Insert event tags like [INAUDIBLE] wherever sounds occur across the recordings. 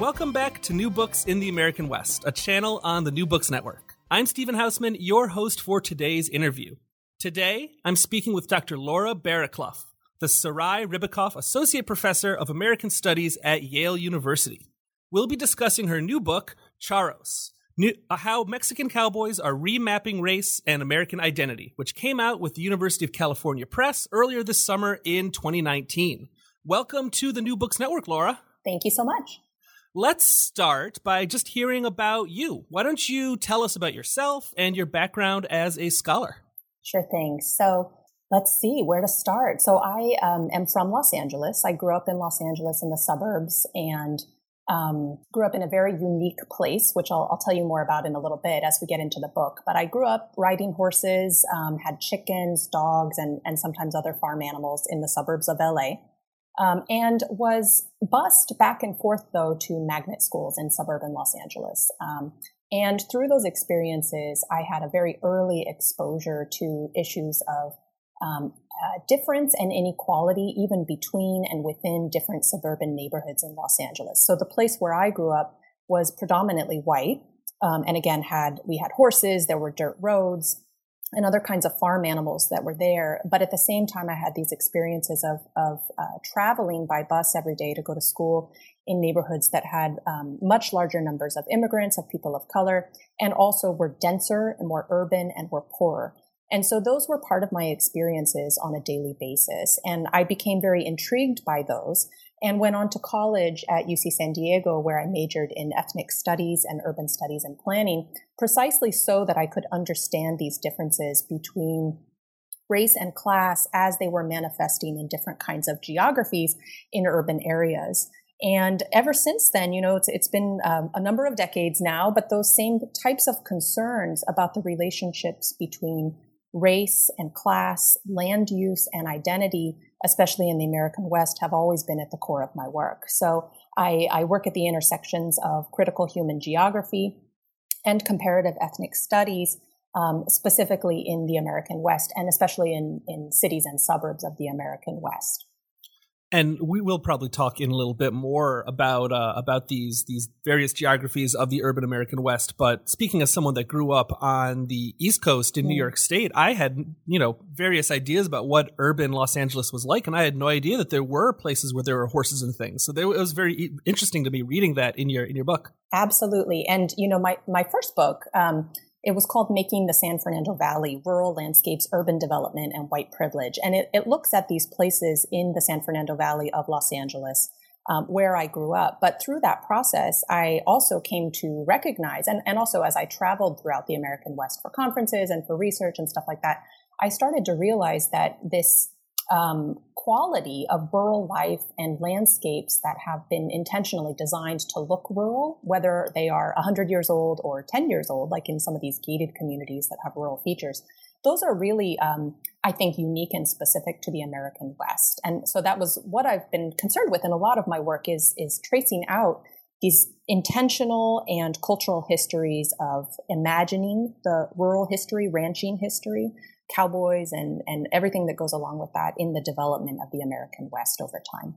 Welcome back to New Books in the American West, a channel on the New Books Network. I'm Stephen Hausman, your host for today's interview. Today, I'm speaking with Dr. Laura Barraclough, the Sarai Ribicoff Associate Professor of American Studies at Yale University. We'll be discussing her new book, Charros New, uh, How Mexican Cowboys Are Remapping Race and American Identity, which came out with the University of California Press earlier this summer in 2019. Welcome to the New Books Network, Laura. Thank you so much. Let's start by just hearing about you. Why don't you tell us about yourself and your background as a scholar? Sure thing. So let's see where to start. So I um, am from Los Angeles. I grew up in Los Angeles in the suburbs and um, grew up in a very unique place, which I'll, I'll, tell you more about in a little bit as we get into the book. But I grew up riding horses, um, had chickens, dogs, and, and sometimes other farm animals in the suburbs of LA um, and was bussed back and forth though to magnet schools in suburban Los Angeles. Um, and through those experiences, I had a very early exposure to issues of um, uh, difference and inequality, even between and within different suburban neighborhoods in Los Angeles. So the place where I grew up was predominantly white, um, and again had we had horses, there were dirt roads, and other kinds of farm animals that were there. But at the same time, I had these experiences of, of uh, traveling by bus every day to go to school in neighborhoods that had um, much larger numbers of immigrants, of people of color, and also were denser and more urban and were poorer. And so those were part of my experiences on a daily basis. And I became very intrigued by those and went on to college at UC San Diego, where I majored in ethnic studies and urban studies and planning, precisely so that I could understand these differences between race and class as they were manifesting in different kinds of geographies in urban areas. And ever since then, you know, it's, it's been um, a number of decades now, but those same types of concerns about the relationships between race and class, land use and identity especially in the American West, have always been at the core of my work. So I, I work at the intersections of critical human geography and comparative ethnic studies, um, specifically in the American West and especially in, in cities and suburbs of the American West and we will probably talk in a little bit more about uh, about these these various geographies of the urban American West. But speaking as someone that grew up on the East Coast in. New York State, I had you know various ideas about what urban Los Angeles was like, and I had no idea that there were places where there were horses and things. So there, it was very interesting to me reading that in your in your book. Absolutely, and you know my my first book. Um, it was called Making the San Fernando Valley Rural Landscapes, Urban Development, and White Privilege. And it, it looks at these places in the San Fernando Valley of Los Angeles um, where I grew up. But through that process, I also came to recognize, and, and also as I traveled throughout the American West for conferences and for research and stuff like that, I started to realize that this um, quality of rural life and landscapes that have been intentionally designed to look rural, whether they are 100 years old or 10 years old, like in some of these gated communities that have rural features. Those are really, um, I think, unique and specific to the American West. And so that was what I've been concerned with in a lot of my work is, is tracing out these intentional and cultural histories of imagining the rural history, ranching history, cowboys and, and everything that goes along with that in the development of the American West over time.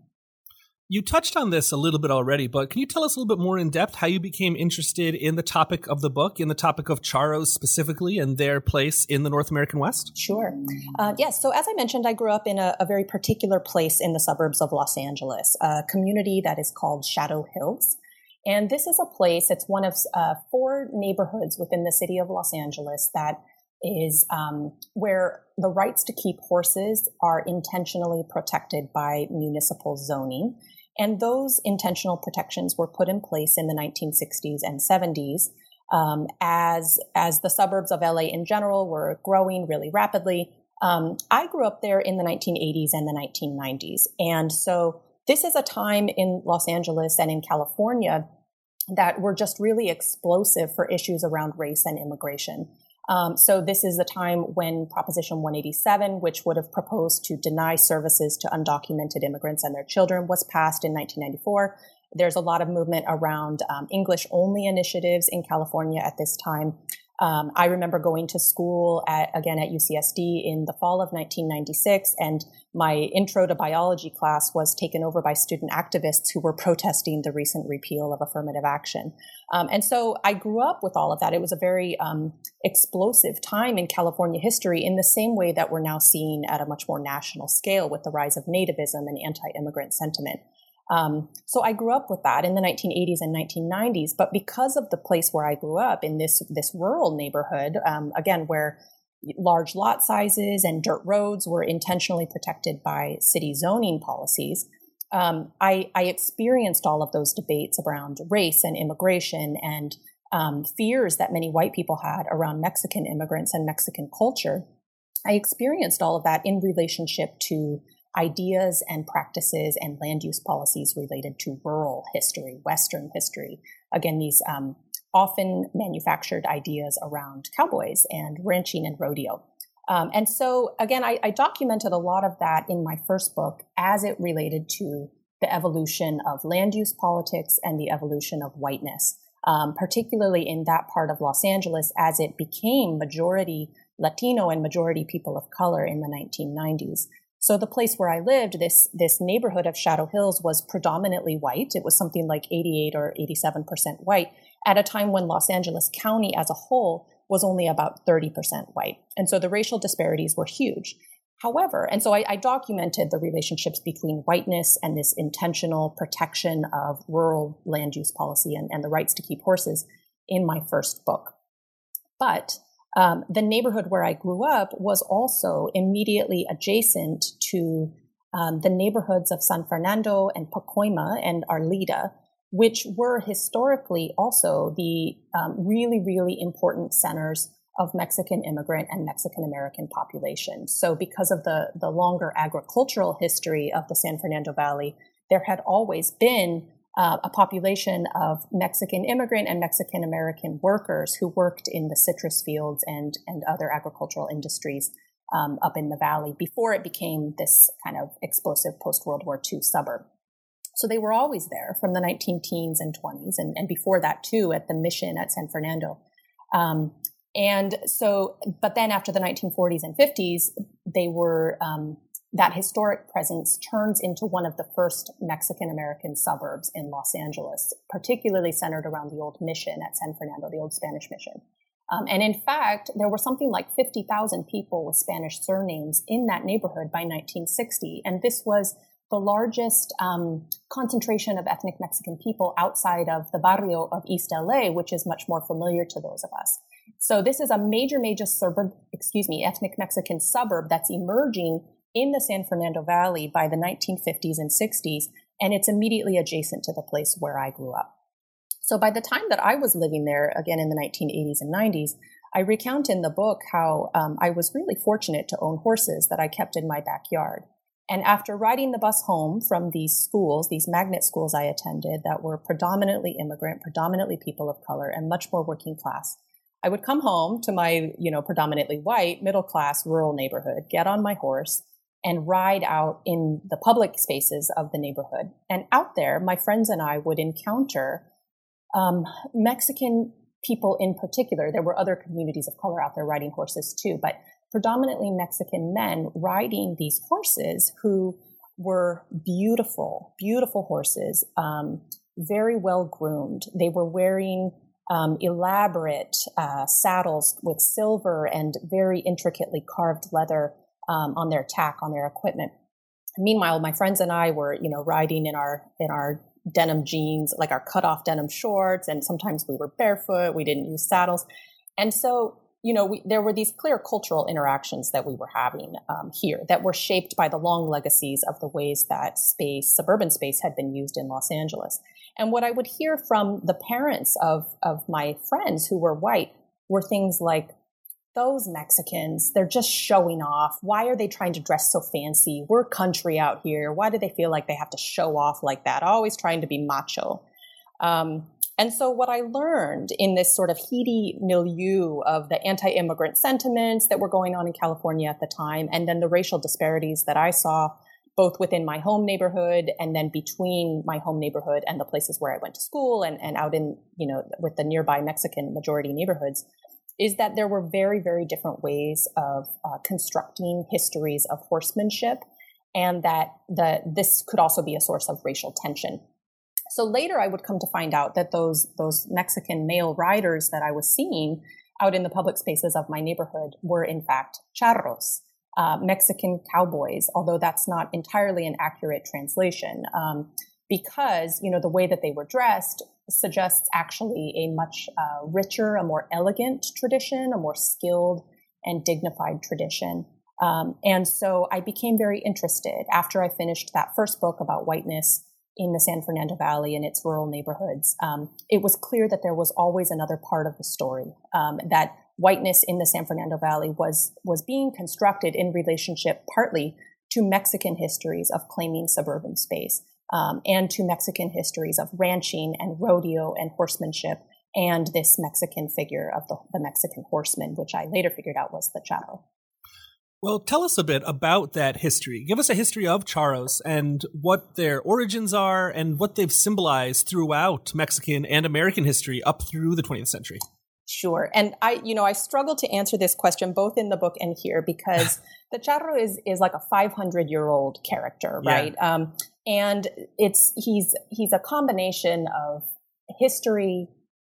You touched on this a little bit already, but can you tell us a little bit more in depth how you became interested in the topic of the book, in the topic of charros specifically, and their place in the North American West? Sure. Uh, yes. So, as I mentioned, I grew up in a, a, very particular place in the suburbs of Los Angeles, a community that is called Shadow Hills. And this is a place, it's one of uh, four neighborhoods within the city of Los Angeles that is um, where the rights to keep horses are intentionally protected by municipal zoning. And those intentional protections were put in place in the 1960s and 70s um, as, as the suburbs of LA in general were growing really rapidly. Um, I grew up there in the 1980s and the 1990s. And so this is a time in Los Angeles and in California that were just really explosive for issues around race and immigration. Um, so this is the time when Proposition 187, which would have proposed to deny services to undocumented immigrants and their children, was passed in 1994. There's a lot of movement around um, English only initiatives in California at this time. Um, I remember going to school at, again at UCSD in the fall of 1996, and my intro to biology class was taken over by student activists who were protesting the recent repeal of affirmative action. Um, and so I grew up with all of that. It was a very um, explosive time in California history in the same way that we're now seeing at a much more national scale with the rise of nativism and anti immigrant sentiment. Um, so I grew up with that in the 1980s and 1990s. But because of the place where I grew up in this this rural neighborhood, um, again where large lot sizes and dirt roads were intentionally protected by city zoning policies, um, I, I, experienced all of those debates around race and immigration and um, fears that many white people had around Mexican immigrants and Mexican culture. I experienced all of that in relationship to ideas and practices and land use policies related to rural history, Western history. Again, these um, often manufactured ideas around cowboys and ranching and rodeo. Um, and so, again, I, I, documented a lot of that in my first book as it related to the evolution of land use politics and the evolution of whiteness, um, particularly in that part of Los Angeles as it became majority Latino and majority people of color in the 1990s. So the place where I lived, this, this neighborhood of Shadow Hills was predominantly white. It was something like 88 or 87% white at a time when Los Angeles County as a whole was only about 30% white. And so the racial disparities were huge. However, and so I, I, documented the relationships between whiteness and this intentional protection of rural land use policy and, and the rights to keep horses in my first book. But um, the neighborhood where I grew up was also immediately adjacent to um, the neighborhoods of San Fernando and Pacoima and Arleta, which were historically also the um, really, really important centers of Mexican immigrant and Mexican American population. So because of the, the longer agricultural history of the San Fernando Valley, there had always been uh, a population of Mexican immigrant and Mexican American workers who worked in the citrus fields and, and other agricultural industries um, up in the valley before it became this kind of explosive post World War II suburb. So they were always there from the 19 teens and 20s, and, and before that too at the mission at San Fernando. Um, and so, but then after the 1940s and 50s, they were um, that historic presence turns into one of the first Mexican American suburbs in Los Angeles, particularly centered around the old mission at San Fernando, the old Spanish mission. Um, and in fact, there were something like 50,000 people with Spanish surnames in that neighborhood by 1960. And this was the largest um, concentration of ethnic Mexican people outside of the barrio of East LA, which is much more familiar to those of us. So this is a major, major suburb, excuse me, ethnic Mexican suburb that's emerging in the San Fernando Valley by the 1950s and 60s, and it's immediately adjacent to the place where I grew up. So by the time that I was living there, again in the 1980s and 90s, I recount in the book how um, I was really fortunate to own horses that I kept in my backyard. And after riding the bus home from these schools, these magnet schools I attended that were predominantly immigrant, predominantly people of color, and much more working class, I would come home to my, you know, predominantly white, middle class, rural neighborhood, get on my horse, and ride out in the public spaces of the neighborhood. And out there, my friends and I would encounter um, Mexican people in particular. There were other communities of color out there riding horses too, but predominantly Mexican men riding these horses who were beautiful, beautiful horses, um, very well groomed. They were wearing um, elaborate uh, saddles with silver and very intricately carved leather um, on their tack on their equipment. Meanwhile, my friends and I were, you know, riding in our in our denim jeans, like our cut off denim shorts, and sometimes we were barefoot. We didn't use saddles, and so you know, we, there were these clear cultural interactions that we were having um, here that were shaped by the long legacies of the ways that space, suburban space, had been used in Los Angeles. And what I would hear from the parents of of my friends who were white were things like, those Mexicans, they're just showing off. Why are they trying to dress so fancy? We're country out here. Why do they feel like they have to show off like that? Always trying to be macho. Um, and so what I learned in this sort of heady milieu of the anti-immigrant sentiments that were going on in California at the time, and then the racial disparities that I saw both within my home neighborhood and then between my home neighborhood and the places where I went to school and, and out in, you know, with the nearby Mexican majority neighborhoods, is that there were very, very different ways of uh, constructing histories of horsemanship, and that the, this could also be a source of racial tension. So later, I would come to find out that those those Mexican male riders that I was seeing out in the public spaces of my neighborhood were in fact charros, uh, Mexican cowboys. Although that's not entirely an accurate translation, um, because you know the way that they were dressed suggests actually a much uh, richer, a more elegant tradition, a more skilled and dignified tradition. Um, and so I became very interested after I finished that first book about whiteness in the San Fernando Valley and its rural neighborhoods. Um, it was clear that there was always another part of the story um, that whiteness in the San Fernando Valley was was being constructed in relationship partly to Mexican histories of claiming suburban space um, and to Mexican histories of ranching and rodeo and horsemanship and this Mexican figure of the, the Mexican horseman, which I later figured out was the charro. Well, tell us a bit about that history. Give us a history of charros and what their origins are and what they've symbolized throughout Mexican and American history up through the 20th century. Sure. And I, you know, I struggle to answer this question both in the book and here because [LAUGHS] the charro is is like a 500 year old character, right? Yeah. Um, and it's he's he's a combination of history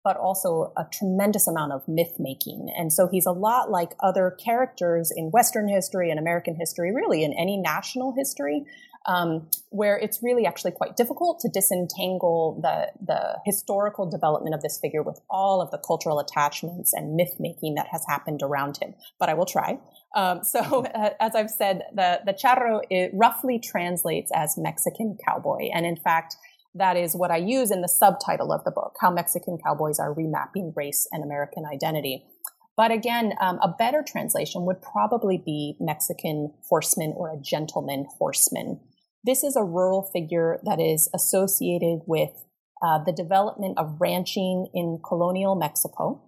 but also a tremendous amount of myth making. And so he's a lot like other characters in western history and american history really in any national history um, where it's really actually quite difficult to disentangle the the historical development of this figure with all of the cultural attachments and myth making that has happened around him. But i will try um, [LAUGHS] so, uh, as I've said, the, the charro roughly translates as Mexican cowboy. And in fact, that is what I use in the subtitle of the book, How Mexican Cowboys Are Remapping Race and American Identity. But again, um, a better translation would probably be Mexican horseman or a gentleman horseman. This is a rural figure that is associated with uh, the development of ranching in colonial Mexico.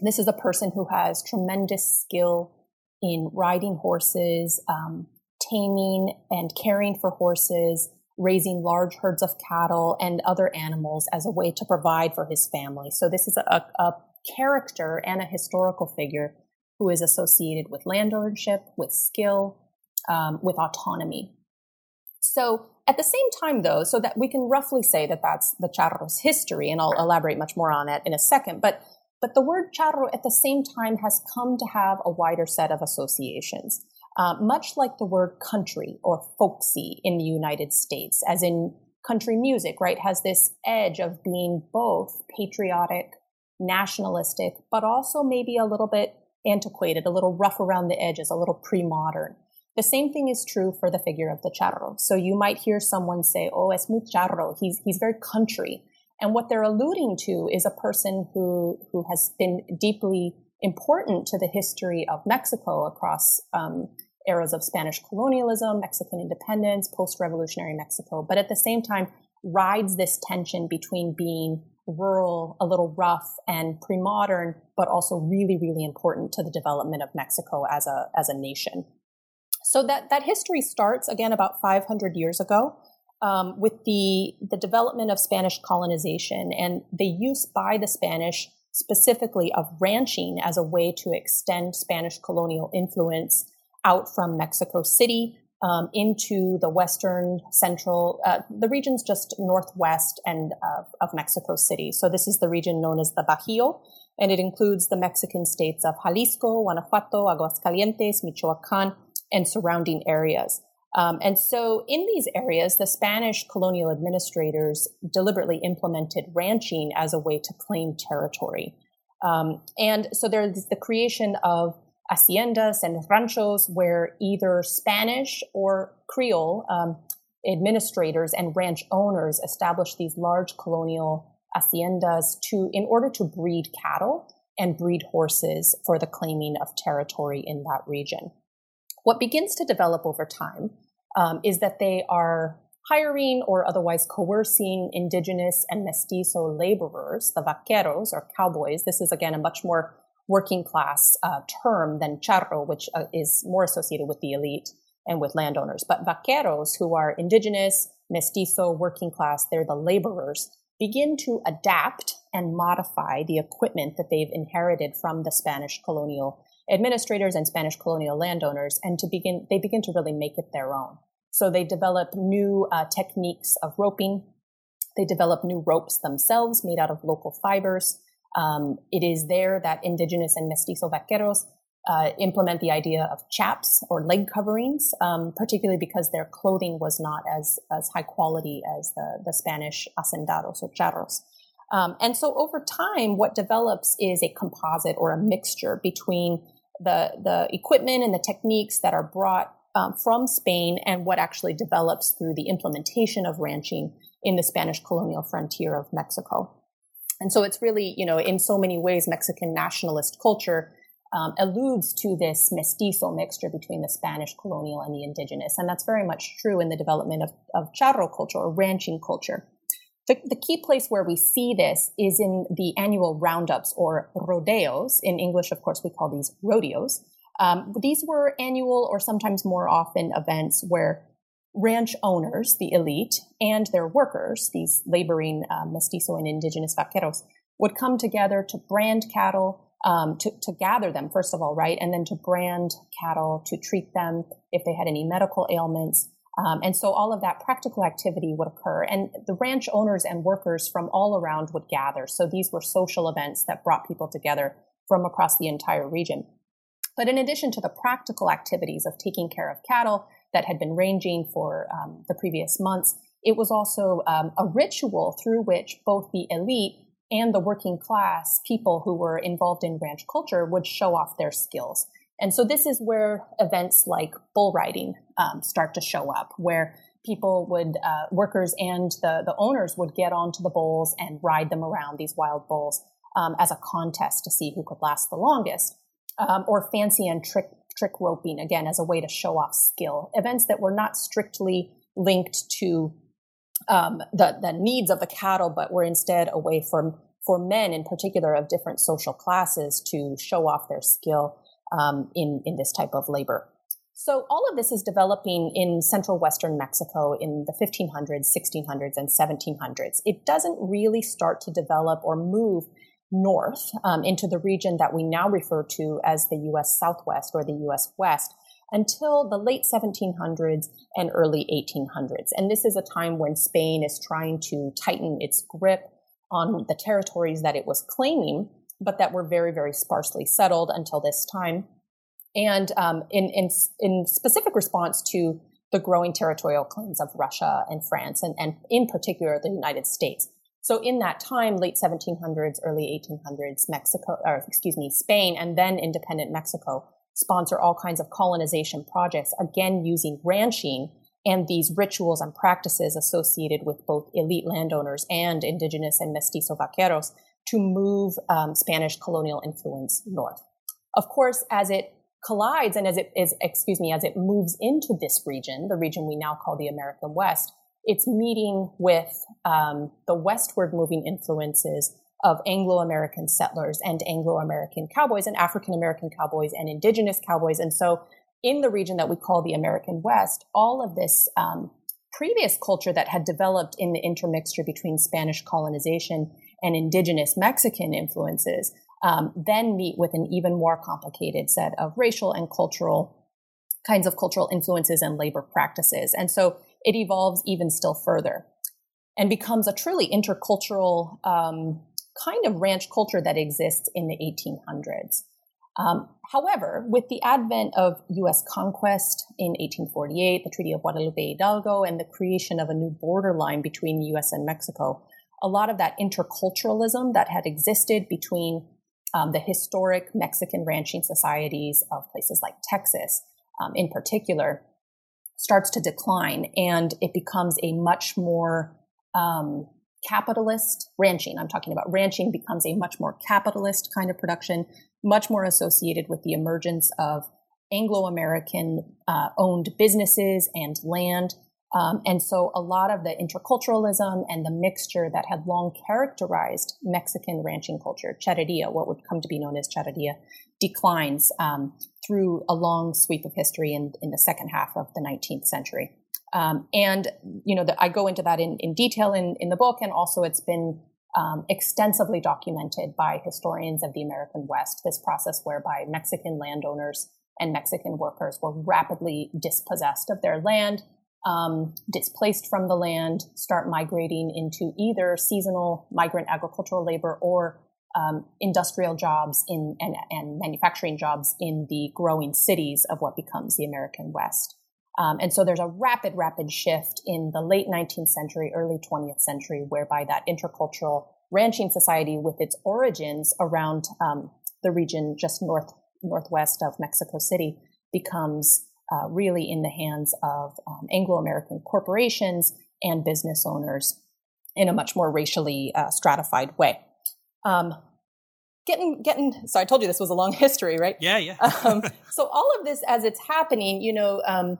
This is a person who has tremendous skill in riding horses, um, taming and caring for horses, raising large herds of cattle and other animals as a way to provide for his family. So this is a, a character and a historical figure who is associated with land ownership, with skill, um, with autonomy. So at the same time, though, so that we can roughly say that that's the charro's history, and I'll elaborate much more on that in a second, but but the word charro at the same time has come to have a wider set of associations, uh, much like the word country or folksy in the United States, as in country music, right, has this edge of being both patriotic, nationalistic, but also maybe a little bit antiquated, a little rough around the edges, a little pre-modern. The same thing is true for the figure of the charro. So you might hear someone say, "Oh, es muy charro." He's he's very country. And what they're alluding to is a person who, who has been deeply important to the history of Mexico across um, eras of Spanish colonialism, Mexican independence, post-revolutionary Mexico, but at the same time rides this tension between being rural, a little rough and pre-modern, but also really, really important to the development of Mexico as a, as a nation. So that, that history starts again about 500 years ago um, with the the development of Spanish colonization and the use by the Spanish specifically of ranching as a way to extend Spanish colonial influence out from Mexico City um, into the western, central, uh, the regions just northwest and uh, of Mexico City. So this is the region known as the Bajío, and it includes the Mexican states of Jalisco, Guanajuato, Aguascalientes, Michoacan, and surrounding areas. Um, and so in these areas, the Spanish colonial administrators deliberately implemented ranching as a way to claim territory. Um, and so there's the creation of haciendas and ranchos where either Spanish or Creole um, administrators and ranch owners established these large colonial haciendas to in order to breed cattle and breed horses for the claiming of territory in that region. What begins to develop over time um, is that they are hiring or otherwise coercing indigenous and mestizo laborers, the vaqueros or cowboys. This is again a much more working class uh, term than charro, which uh, is more associated with the elite and with landowners. But vaqueros, who are indigenous, mestizo, working class, they're the laborers. begin to adapt and modify the equipment that they've inherited from the Spanish colonial administrators and Spanish colonial landowners, and to begin, they begin to really make it their own. So they develop new uh, techniques of roping. They develop new ropes themselves made out of local fibers. Um, it is there that indigenous and mestizo vaqueros uh, implement the idea of chaps or leg coverings, um, particularly because their clothing was not as as high quality as the the Spanish hacendados or charros. Um, and so over time, what develops is a composite or a mixture between the the equipment and the techniques that are brought um, from Spain and what actually develops through the implementation of ranching in the Spanish colonial frontier of Mexico. And so it's really, you know, in so many ways, Mexican nationalist culture um, alludes to this mestizo mixture between the Spanish colonial and the indigenous. And that's very much true in the development of, of charro culture or ranching culture. The, the, key place where we see this is in the annual roundups or rodeos. In English, of course, we call these rodeos. Um, these were annual or sometimes more often events where ranch owners, the elite, and their workers, these laboring uh, mestizo and indigenous vaqueros, would come together to brand cattle, um, to, to gather them, first of all, right? And then to brand cattle, to treat them if they had any medical ailments. Um, and so all of that practical activity would occur. And the ranch owners and workers from all around would gather. So these were social events that brought people together from across the entire region. But in addition to the practical activities of taking care of cattle that had been ranging for um, the previous months, it was also um, a ritual through which both the elite and the working class people who were involved in ranch culture would show off their skills. And so this is where events like bull riding um, start to show up, where people would, uh, workers and the, the owners would get onto the bulls and ride them around these wild bulls um, as a contest to see who could last the longest, um, or fancy and trick trick roping again as a way to show off skill. Events that were not strictly linked to um, the, the needs of the cattle, but were instead a way for, for men in particular of different social classes to show off their skill um, in, in this type of labor. So all of this is developing in central western Mexico in the 1500s, 1600s, and 1700s. It doesn't really start to develop or move north um, into the region that we now refer to as the U.S. Southwest or the U.S. West until the late 1700s and early 1800s. And this is a time when Spain is trying to tighten its grip on the territories that it was claiming, but that were very, very sparsely settled until this time. And um, in, in, in specific response to the growing territorial claims of Russia and France, and, and in particular the United States. So in that time, late 1700s, early 1800s, Mexico, or excuse me, Spain, and then independent Mexico sponsor all kinds of colonization projects, again, using ranching and these rituals and practices associated with both elite landowners and indigenous and mestizo vaqueros to move um, Spanish colonial influence north. Of course, as it collides and as it is, excuse me, as it moves into this region, the region we now call the American West, it's meeting with um, the westward moving influences of Anglo American settlers and Anglo American cowboys and African American cowboys and indigenous cowboys. And so in the region that we call the American West, all of this um, previous culture that had developed in the intermixture between Spanish colonization and indigenous Mexican influences um, then meet with an even more complicated set of racial and cultural kinds of cultural influences and labor practices. And so it evolves even still further and becomes a truly intercultural um, kind of ranch culture that exists in the 1800s. Um, however, with the advent of U.S. conquest in 1848, the Treaty of Guadalupe Hidalgo, and the creation of a new border line between the U.S. and Mexico, a lot of that interculturalism that had existed between um, the historic Mexican ranching societies of places like Texas, um, in particular, starts to decline, and it becomes a much more um, capitalist ranching. I'm talking about ranching becomes a much more capitalist kind of production, much more associated with the emergence of Anglo American uh, owned businesses and land. Um, and so a lot of the interculturalism and the mixture that had long characterized Mexican ranching culture, charreria, what would come to be known as charreria, declines um, through a long sweep of history in, in the second half of the 19th century. Um, and, you know, the, I go into that in, in detail in, in the book. And also it's been um, extensively documented by historians of the American West, this process whereby Mexican landowners and Mexican workers were rapidly dispossessed of their land, um, displaced from the land, start migrating into either seasonal migrant agricultural labor or um, industrial jobs in and, and, manufacturing jobs in the growing cities of what becomes the American West. Um, and so there's a rapid, rapid shift in the late 19th century, early 20th century, whereby that intercultural ranching society, with its origins around um, the region just north northwest of Mexico City, becomes uh, really in the hands of um, Anglo-American corporations and business owners in a much more racially uh, stratified way. Um, getting getting so i told you this was a long [LAUGHS] history right yeah yeah [LAUGHS] um, [LAUGHS] so all of this as it's happening you know um,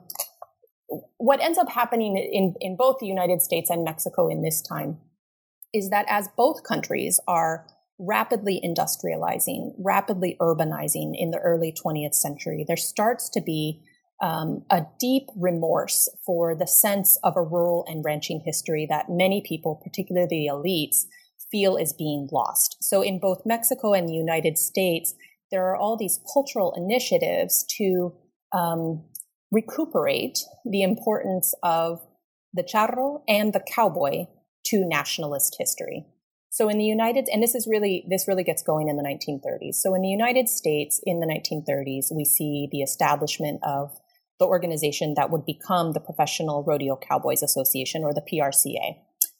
what ends up happening in, in both the united states and mexico in this time is that as both countries are rapidly industrializing rapidly urbanizing in the early 20th century there starts to be um, a deep remorse for the sense of a rural and ranching history that many people particularly the elites feel is being lost. So in both Mexico and the United States, there are all these cultural initiatives to um, recuperate the importance of the charro and the cowboy to nationalist history. So in the United, and this is really, this really gets going in the 1930s. So in the United States in the 1930s, we see the establishment of the organization that would become the Professional Rodeo Cowboys Association or the PRCA.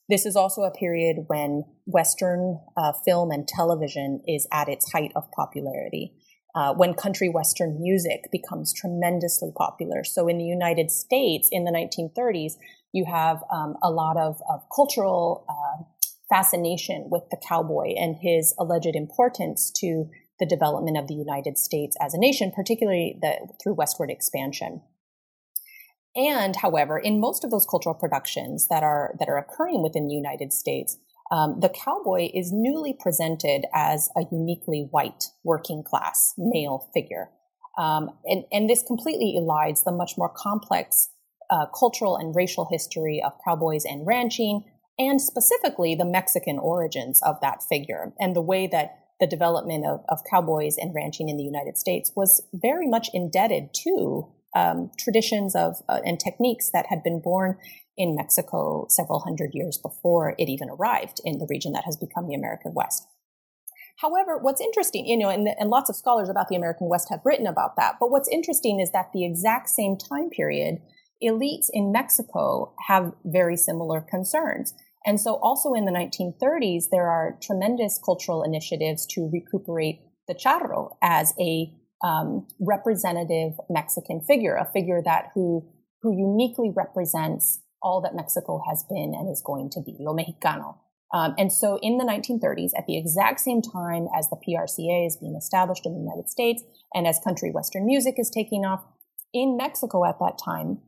This is also a period when Western uh, film and television is at its height of popularity. Uh, when country Western music becomes tremendously popular. So in the United States in the 1930s, you have um, a lot of, of cultural uh, fascination with the cowboy and his alleged importance to the development of the United States as a nation, particularly the, through westward expansion. And however, in most of those cultural productions that are that are occurring within the United States, um, the cowboy is newly presented as a uniquely white working class male figure. Um, and, and, this completely elides the much more complex uh, cultural and racial history of cowboys and ranching, and specifically the Mexican origins of that figure and the way that the development of, of cowboys and ranching in the United States was very much indebted to um, traditions of uh, and techniques that had been born in Mexico several hundred years before it even arrived in the region that has become the American West. However, what's interesting, you know, and, and lots of scholars about the American West have written about that, but what's interesting is that the exact same time period, elites in Mexico have very similar concerns. And so also in the 1930s, there are tremendous cultural initiatives to recuperate the charro as a um, representative Mexican figure, a figure that who who uniquely represents all that Mexico has been and is going to be, lo mexicano. Um, and so in the 1930s, at the exact same time as the PRCA is being established in the United States and as country Western music is taking off, in Mexico at that time,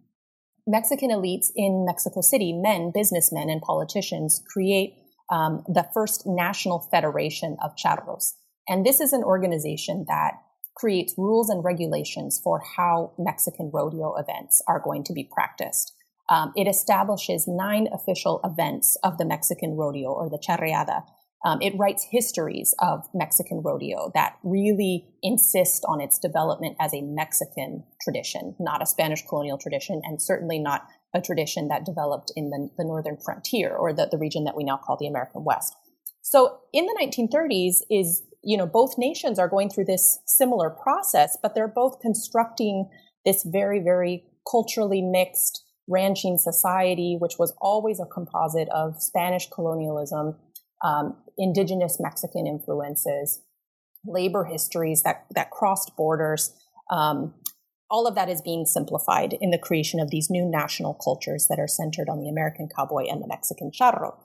Mexican elites in Mexico City, men, businessmen, and politicians create um, the first national federation of charros. And this is an organization that creates rules and regulations for how Mexican rodeo events are going to be practiced. Um, it establishes nine official events of the Mexican rodeo or the charreada. Um, it writes histories of Mexican rodeo that really insist on its development as a Mexican tradition, not a Spanish colonial tradition, and certainly not a tradition that developed in the, the northern frontier or the, the region that we now call the American West. So in the 1930s is you know, both nations are going through this similar process, but they're both constructing this very, very culturally mixed ranching society, which was always a composite of Spanish colonialism, um, indigenous Mexican influences, labor histories that, that crossed borders. Um, all of that is being simplified in the creation of these new national cultures that are centered on the American cowboy and the Mexican charro.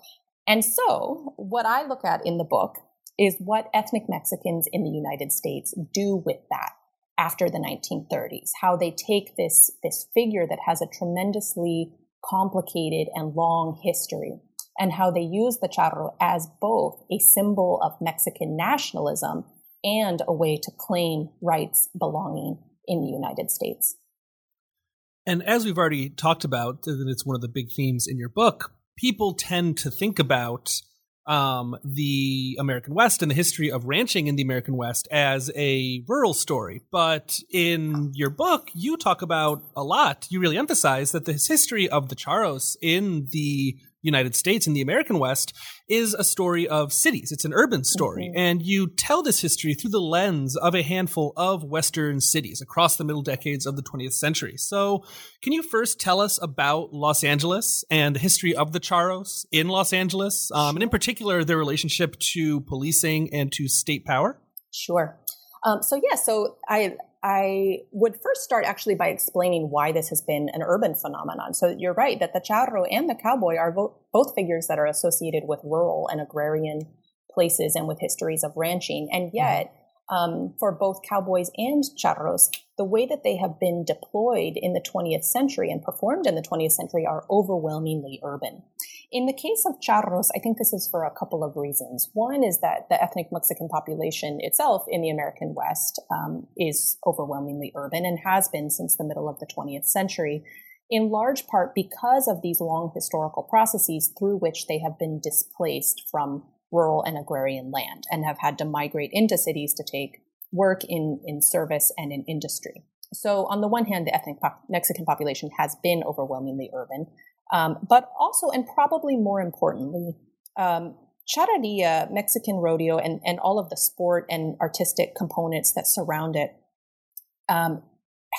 And so, what I look at in the book is what ethnic Mexicans in the United States do with that after the 1930s, how they take this, this figure that has a tremendously complicated and long history and how they use the charro as both a symbol of Mexican nationalism and a way to claim rights belonging in the United States. And as we've already talked about, and it's one of the big themes in your book, people tend to think about um, the American West and the history of ranching in the American West as a rural story. But in your book, you talk about a lot. You really emphasize that the history of the Charros in the United States in the American West is a story of cities. It's an urban story. Mm-hmm. And you tell this history through the lens of a handful of Western cities across the middle decades of the 20th century. So, can you first tell us about Los Angeles and the history of the Charros in Los Angeles, um, and in particular, their relationship to policing and to state power? Sure. Um, so, yeah, so I I would first start actually by explaining why this has been an urban phenomenon. So you're right that the charro and the cowboy are both figures that are associated with rural and agrarian places and with histories of ranching. And mm-hmm. yet, um, for both cowboys and charros, the way that they have been deployed in the 20th century and performed in the 20th century are overwhelmingly urban. In the case of charros, I think this is for a couple of reasons. One is that the ethnic Mexican population itself in the American West um, is overwhelmingly urban and has been since the middle of the 20th century, in large part because of these long historical processes through which they have been displaced from rural and agrarian land and have had to migrate into cities to take work in, in service and in industry. So, on the one hand, the ethnic Mexican population has been overwhelmingly urban, um, but also, and probably more importantly, um, Mexican rodeo, and, and all of the sport and artistic components that surround it um,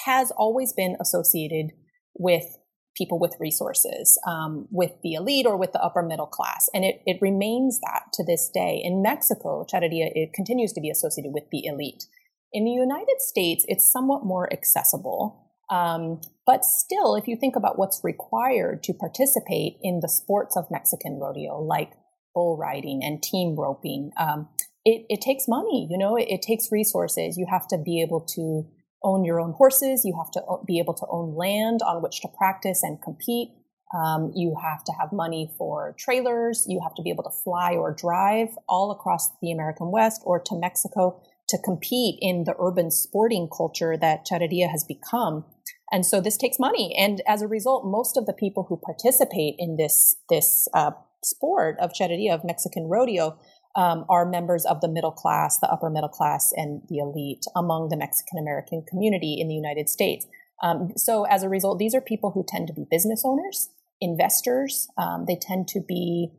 has always been associated with people with resources, um, with the elite or with the upper middle class. And it, it remains that to this day. In Mexico, charreria it continues to be associated with the elite. In the United States, it's somewhat more accessible. Um, but still, if you think about what's required to participate in the sports of Mexican rodeo, like bull riding and team roping, um, it, it, takes money. You know, it, it, takes resources. You have to be able to own your own horses. You have to be able to own land on which to practice and compete. Um, you have to have money for trailers. You have to be able to fly or drive all across the American West or to Mexico to compete in the urban sporting culture that Charreria has become. And so this takes money. And as a result, most of the people who participate in this, this, uh, sport of charreria, of Mexican rodeo, um, are members of the middle class, the upper middle class, and the elite among the Mexican American community in the United States. Um, so as a result, these are people who tend to be business owners, investors. Um, they tend to be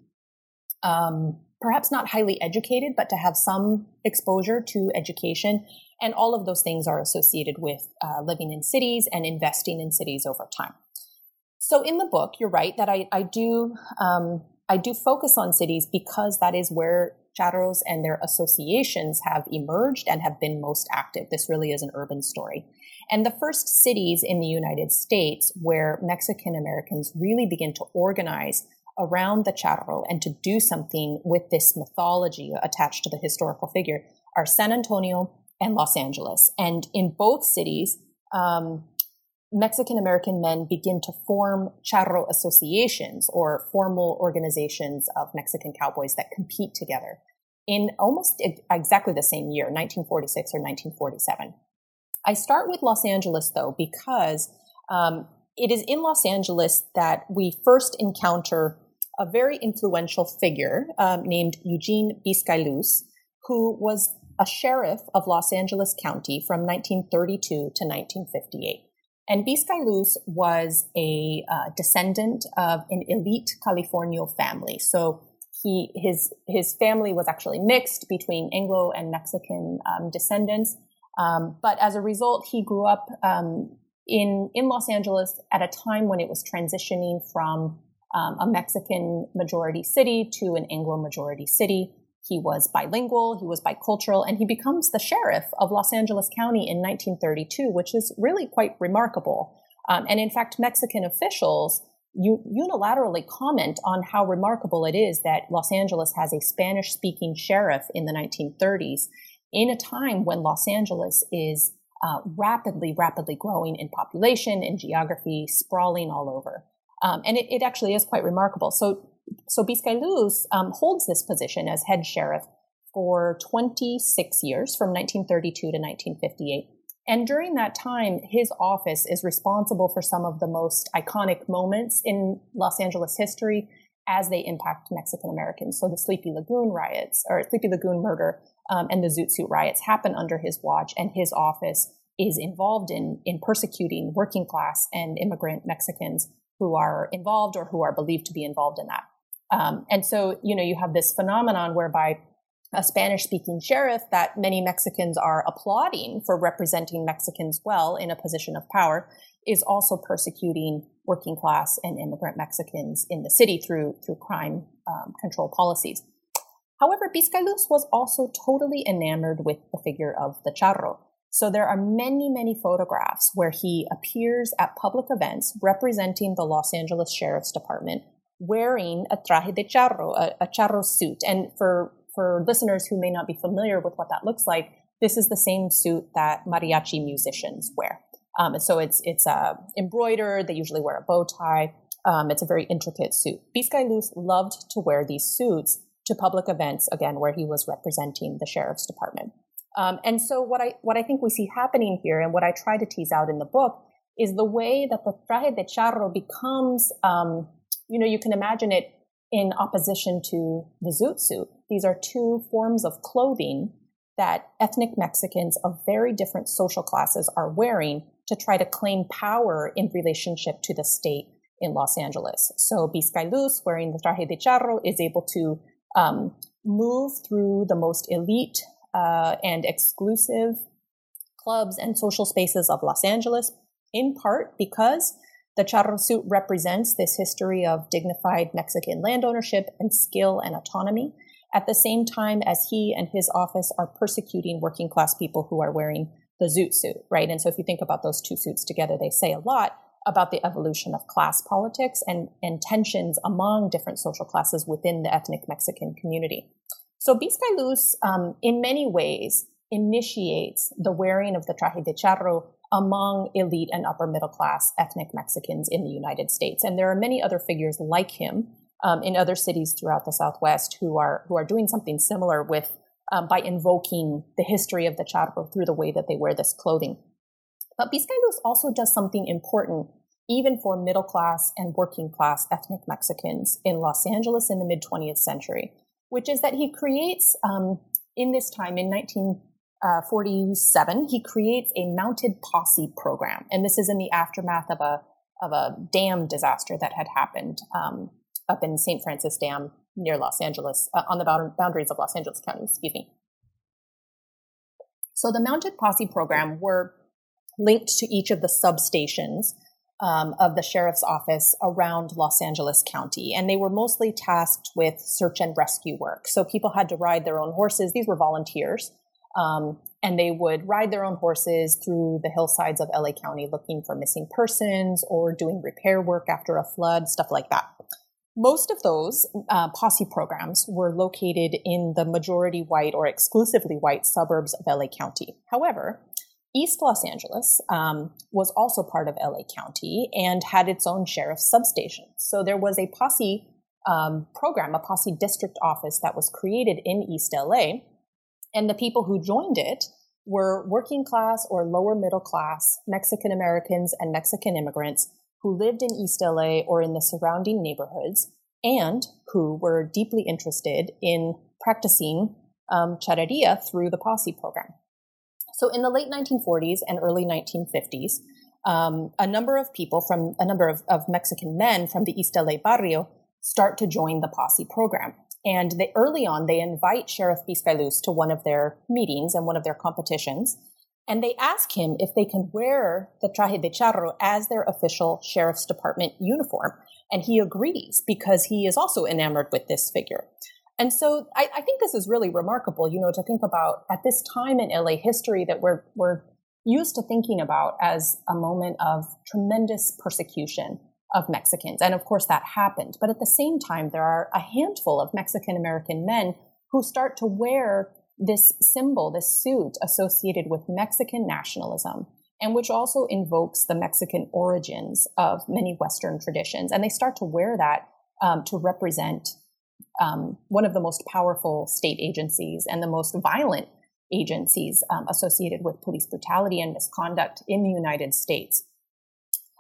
um, perhaps not highly educated, but to have some exposure to education. And all of those things are associated with uh, living in cities and investing in cities over time. So in the book, you're right that I, I do um, I do focus on cities because that is where charros and their associations have emerged and have been most active. This really is an urban story. And the first cities in the United States where Mexican Americans really begin to organize around the charro and to do something with this mythology attached to the historical figure are San Antonio and Los Angeles. And in both cities, um, Mexican American men begin to form charro associations or formal organizations of Mexican cowboys that compete together in almost exactly the same year, 1946 or 1947. I start with Los Angeles though, because um, it is in Los Angeles that we first encounter a very influential figure um, named Eugene Biscailuz, who was a sheriff of Los Angeles County from 1932 to 1958. And Biscailuz was a uh, descendant of an elite Californio family. So he, his, his family was actually mixed between Anglo and Mexican um, descendants. Um, but as a result, he grew up um, in, in Los Angeles at a time when it was transitioning from um, a Mexican majority city to an Anglo majority city. He was bilingual, he was bicultural, and he becomes the sheriff of Los Angeles County in 1932, which is really quite remarkable. Um, and in fact, Mexican officials unilaterally comment on how remarkable it is that Los Angeles has a Spanish speaking sheriff in the 1930s in a time when Los Angeles is uh, rapidly, rapidly growing in population, in geography, sprawling all over. Um, and it, it, actually is quite remarkable. So so Biscailuz um, holds this position as head sheriff for 26 years, from 1932 to 1958. And during that time, his office is responsible for some of the most iconic moments in Los Angeles history as they impact Mexican Americans. So the Sleepy Lagoon riots or Sleepy Lagoon murder um, and the Zoot Suit riots happen under his watch, and his office is involved in in persecuting working class and immigrant Mexicans who are involved or who are believed to be involved in that. Um, and so, you know, you have this phenomenon whereby a Spanish speaking sheriff that many Mexicans are applauding for representing Mexicans well in a position of power is also persecuting working class and immigrant Mexicans in the city through, through crime um, control policies. However, Biscailuz was also totally enamored with the figure of the charro. So there are many, many photographs where he appears at public events representing the Los Angeles Sheriff's Department wearing a traje de charro, a, a charro suit. And for, for listeners who may not be familiar with what that looks like, this is the same suit that mariachi musicians wear. Um, so it's, it's uh, embroidered. They usually wear a bow tie. Um, it's a very intricate suit. Biscailuz loved to wear these suits to public events, again, where he was representing the sheriff's department. Um, and so what I, what I think we see happening here and what I try to tease out in the book is the way that the traje de charro becomes um, you know, you can imagine it in opposition to the zoot suit. These are two forms of clothing that ethnic Mexicans of very different social classes are wearing to try to claim power in relationship to the state in Los Angeles. So Biscailuz, wearing the traje de charro, is able to um, move through the most elite uh, and exclusive clubs and social spaces of Los Angeles, in part because the charro suit represents this history of dignified Mexican land ownership and skill and autonomy at the same time as he and his office are persecuting working class people who are wearing the zoot suit, right? And so if you think about those two suits together, they say a lot about the evolution of class politics and, and tensions among different social classes within the ethnic Mexican community. So Biscailuz, um, in many ways, initiates the wearing of the traje de charro among elite and upper middle class ethnic Mexicans in the United States. And there are many other figures like him um, in other cities throughout the Southwest who are who are doing something similar with um, by invoking the history of the charro through the way that they wear this clothing. But Biscailuz also does something important even for middle class and working class ethnic Mexicans in Los Angeles in the mid 20th century, which is that he creates um, in this time in 19 uh, 47, he creates a mounted posse program. And this is in the aftermath of a, of a dam disaster that had happened um, up in St. Francis Dam near Los Angeles, uh, on the boundaries of Los Angeles County, excuse me. So the mounted posse program were linked to each of the substations um, of the sheriff's office around Los Angeles County. And they were mostly tasked with search and rescue work. So people had to ride their own horses. These were volunteers um, and they would ride their own horses through the hillsides of LA County looking for missing persons or doing repair work after a flood, stuff like that. Most of those uh, posse programs were located in the majority white or exclusively white suburbs of LA County. However, East Los Angeles um, was also part of LA County and had its own sheriff's substation. So there was a posse um, program, a posse district office that was created in East LA and the people who joined it were working class or lower middle class Mexican Americans and Mexican immigrants who lived in East LA or in the surrounding neighborhoods and who were deeply interested in practicing um, through the posse program. So in the late 1940s and early 1950s, um, a number of people from a number of, of Mexican men from the East LA barrio start to join the posse program. And they, early on, they invite Sheriff Biscailuz to one of their meetings and one of their competitions. And they ask him if they can wear the traje de charro as their official sheriff's department uniform. And he agrees because he is also enamored with this figure. And so I, I, think this is really remarkable, you know, to think about at this time in LA history that we're, we're used to thinking about as a moment of tremendous persecution of Mexicans. And of course that happened. But at the same time, there are a handful of Mexican American men who start to wear this symbol, this suit associated with Mexican nationalism and which also invokes the Mexican origins of many Western traditions. And they start to wear that um, to represent um, one of the most powerful state agencies and the most violent agencies um, associated with police brutality and misconduct in the United States.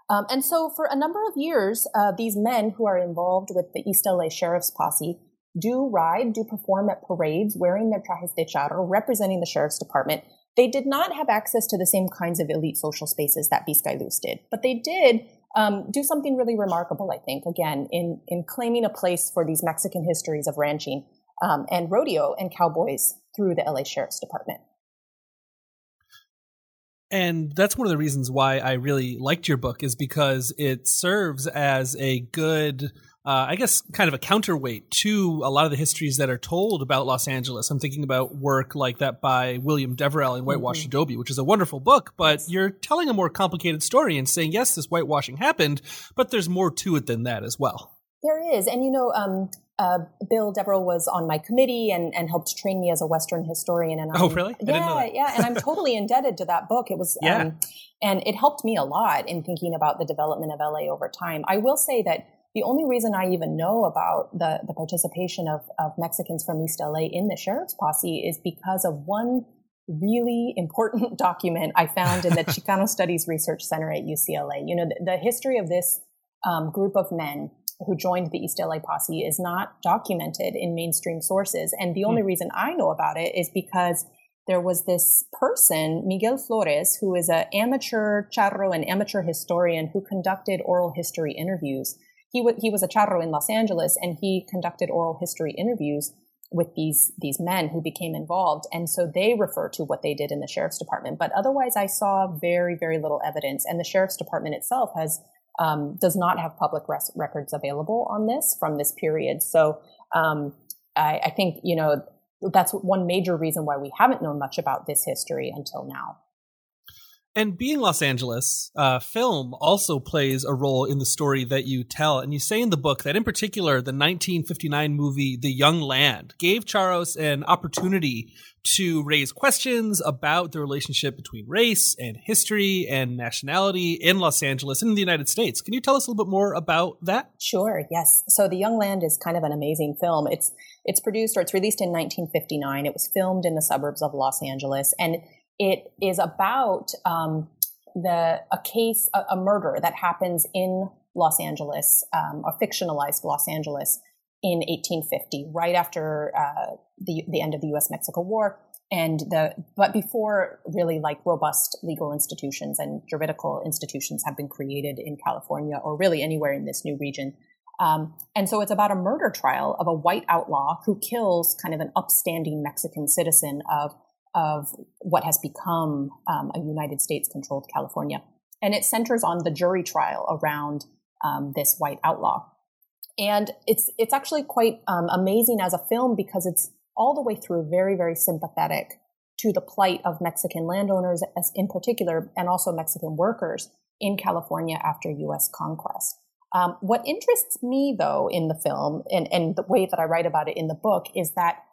Um, and so, for a number of years, uh, these men who are involved with the East LA Sheriff's Posse do ride, do perform at parades wearing their trajes de charro, representing the Sheriff's Department. They did not have access to the same kinds of elite social spaces that Biscailuz did, but they did um, do something really remarkable, I think, again, in, in claiming a place for these Mexican histories of ranching um, and rodeo and cowboys through the LA Sheriff's Department. And that's one of the reasons why I really liked your book is because it serves as a good uh, I guess, kind of a counterweight to a lot of the histories that are told about Los Angeles. I'm thinking about work like that by William Deverell in Whitewash mm-hmm. Adobe, which is a wonderful book, but you're telling a more complicated story and saying, yes, this whitewashing happened, but there's more to it than that as well. There is. And, you know, um, uh, Bill Deverell was on my committee and, and helped train me as a Western historian. And oh, I'm, oh, really? yeah, yeah. And I'm totally indebted to that book. It was, yeah. Um, and it helped me a lot in thinking about the development of LA over time. I will say that the only reason I even know about the, the participation of, of Mexicans from East LA in the sheriff's posse is because of one really important [LAUGHS] document I found in the [LAUGHS] Chicano Studies Research Center at UCLA. You know, the, the history of this um, group of men who joined the East LA posse is not documented in mainstream sources. And the only mm. reason I know about it is because there was this person, Miguel Flores, who is an amateur charro and amateur historian who conducted oral history interviews he, w- he was a charro in Los Angeles and he conducted oral history interviews with these these men who became involved and so they refer to what they did in the sheriff's department. But otherwise i saw very very little evidence and the sheriff's department itself has um, does not have public res- records available on this from this period. So um, I, I think you know that's one major reason why we haven't known much about this history until now and being Los Angeles, uh, film also plays a role in the story that you tell. And you say in the book that, in particular, the 1959 movie The Young Land gave Charros an opportunity to raise questions about the relationship between race and history and nationality in Los Angeles and in the United States. Can you tell us a little bit more about that? Sure. Yes. So The Young Land is kind of an amazing film. It's it's produced or it's released in 1959. It was filmed in the suburbs of Los Angeles and it is about um, the a case, a, a, murder that happens in Los Angeles, um, a fictionalized Los Angeles in 1850, right after uh, the the end of the U.S. Mexico War, and the but before really like robust legal institutions and juridical institutions have been created in California or really anywhere in this new region. Um, and so it's about a murder trial of a white outlaw who kills kind of an upstanding Mexican citizen of of what has become um, a United States controlled California. And it centers on the jury trial around um, this white outlaw. And it's, it's actually quite um, amazing as a film because it's all the way through very, very sympathetic to the plight of Mexican landowners in particular, and also Mexican workers in California after U.S. conquest. Um, what interests me, though, in the film and, and the way that I write about it in the book is that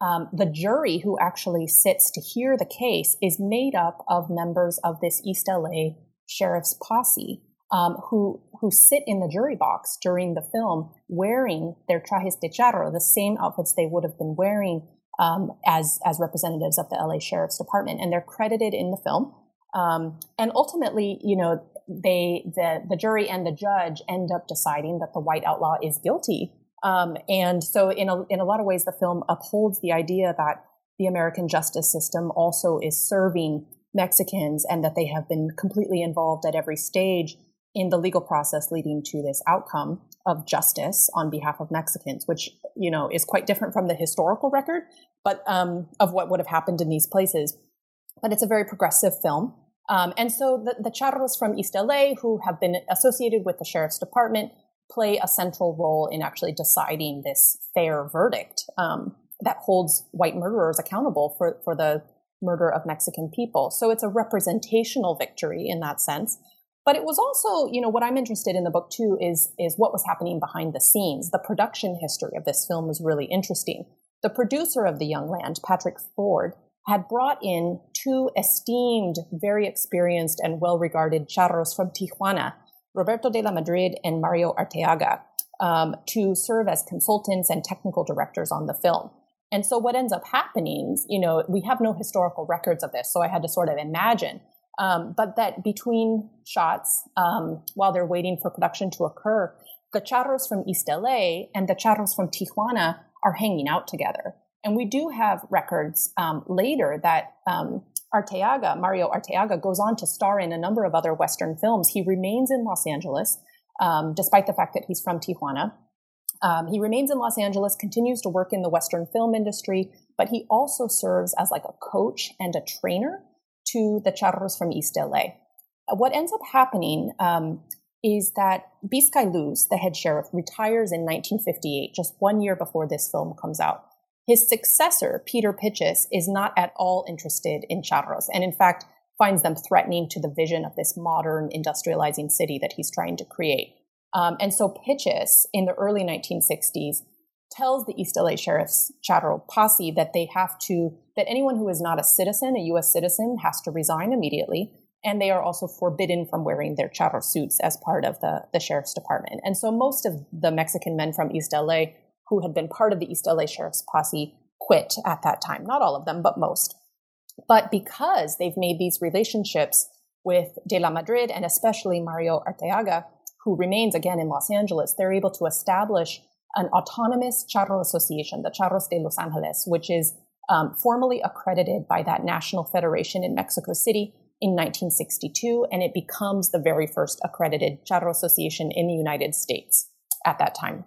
um, the jury who actually sits to hear the case is made up of members of this East LA sheriff's posse um, who who sit in the jury box during the film wearing their trajes de charro, the same outfits they would have been wearing um, as as representatives of the LA Sheriff's Department, and they're credited in the film. Um, and ultimately, you know, they the the jury and the judge end up deciding that the white outlaw is guilty um, and so, in a, in a lot of ways, the film upholds the idea that the American justice system also is serving Mexicans and that they have been completely involved at every stage in the legal process leading to this outcome of justice on behalf of Mexicans, which, you know, is quite different from the historical record, but um, of what would have happened in these places. But it's a very progressive film. Um, and so the, the charros from East LA who have been associated with the sheriff's department play a central role in actually deciding this fair verdict um, that holds white murderers accountable for, for the murder of Mexican people. So it's a representational victory in that sense. But it was also, you know, what I'm interested in the book too is, is what was happening behind the scenes. The production history of this film is really interesting. The producer of The Young Land, Patrick Ford, had brought in two esteemed, very experienced and well regarded charros from Tijuana Roberto de la Madrid and Mario Arteaga um, to serve as consultants and technical directors on the film. And so what ends up happening, you know, we have no historical records of this, so I had to sort of imagine. Um, but that between shots, um, while they're waiting for production to occur, the charros from East LA and the charros from Tijuana are hanging out together. And we do have records um, later that um, Arteaga, Mario Arteaga, goes on to star in a number of other Western films. He remains in Los Angeles, um, despite the fact that he's from Tijuana. Um, he remains in Los Angeles, continues to work in the Western film industry, but he also serves as like a coach and a trainer to the charros from East LA. Uh, what ends up happening um, is that Biscailuz, the head sheriff, retires in 1958, just one year before this film comes out. His successor, Peter Pitchess, is not at all interested in charros, and in fact finds them threatening to the vision of this modern industrializing city that he's trying to create. Um, and so Pitchess, in the early 1960s, tells the East LA Sheriff's Charro posse that they have to, that anyone who is not a citizen, a U.S. citizen, has to resign immediately. And they are also forbidden from wearing their charro suits as part of the, the sheriff's department. And so most of the Mexican men from East LA who had been part of the East LA Sheriff's posse quit at that time. Not all of them, but most. But because they've made these relationships with De La Madrid and especially Mario Arteaga, who remains again in Los Angeles, they're able to establish an autonomous Charro Association, the Charros de Los Angeles, which is um, formally accredited by that national federation in Mexico City in 1962, and it becomes the very first accredited Charro Association in the United States at that time.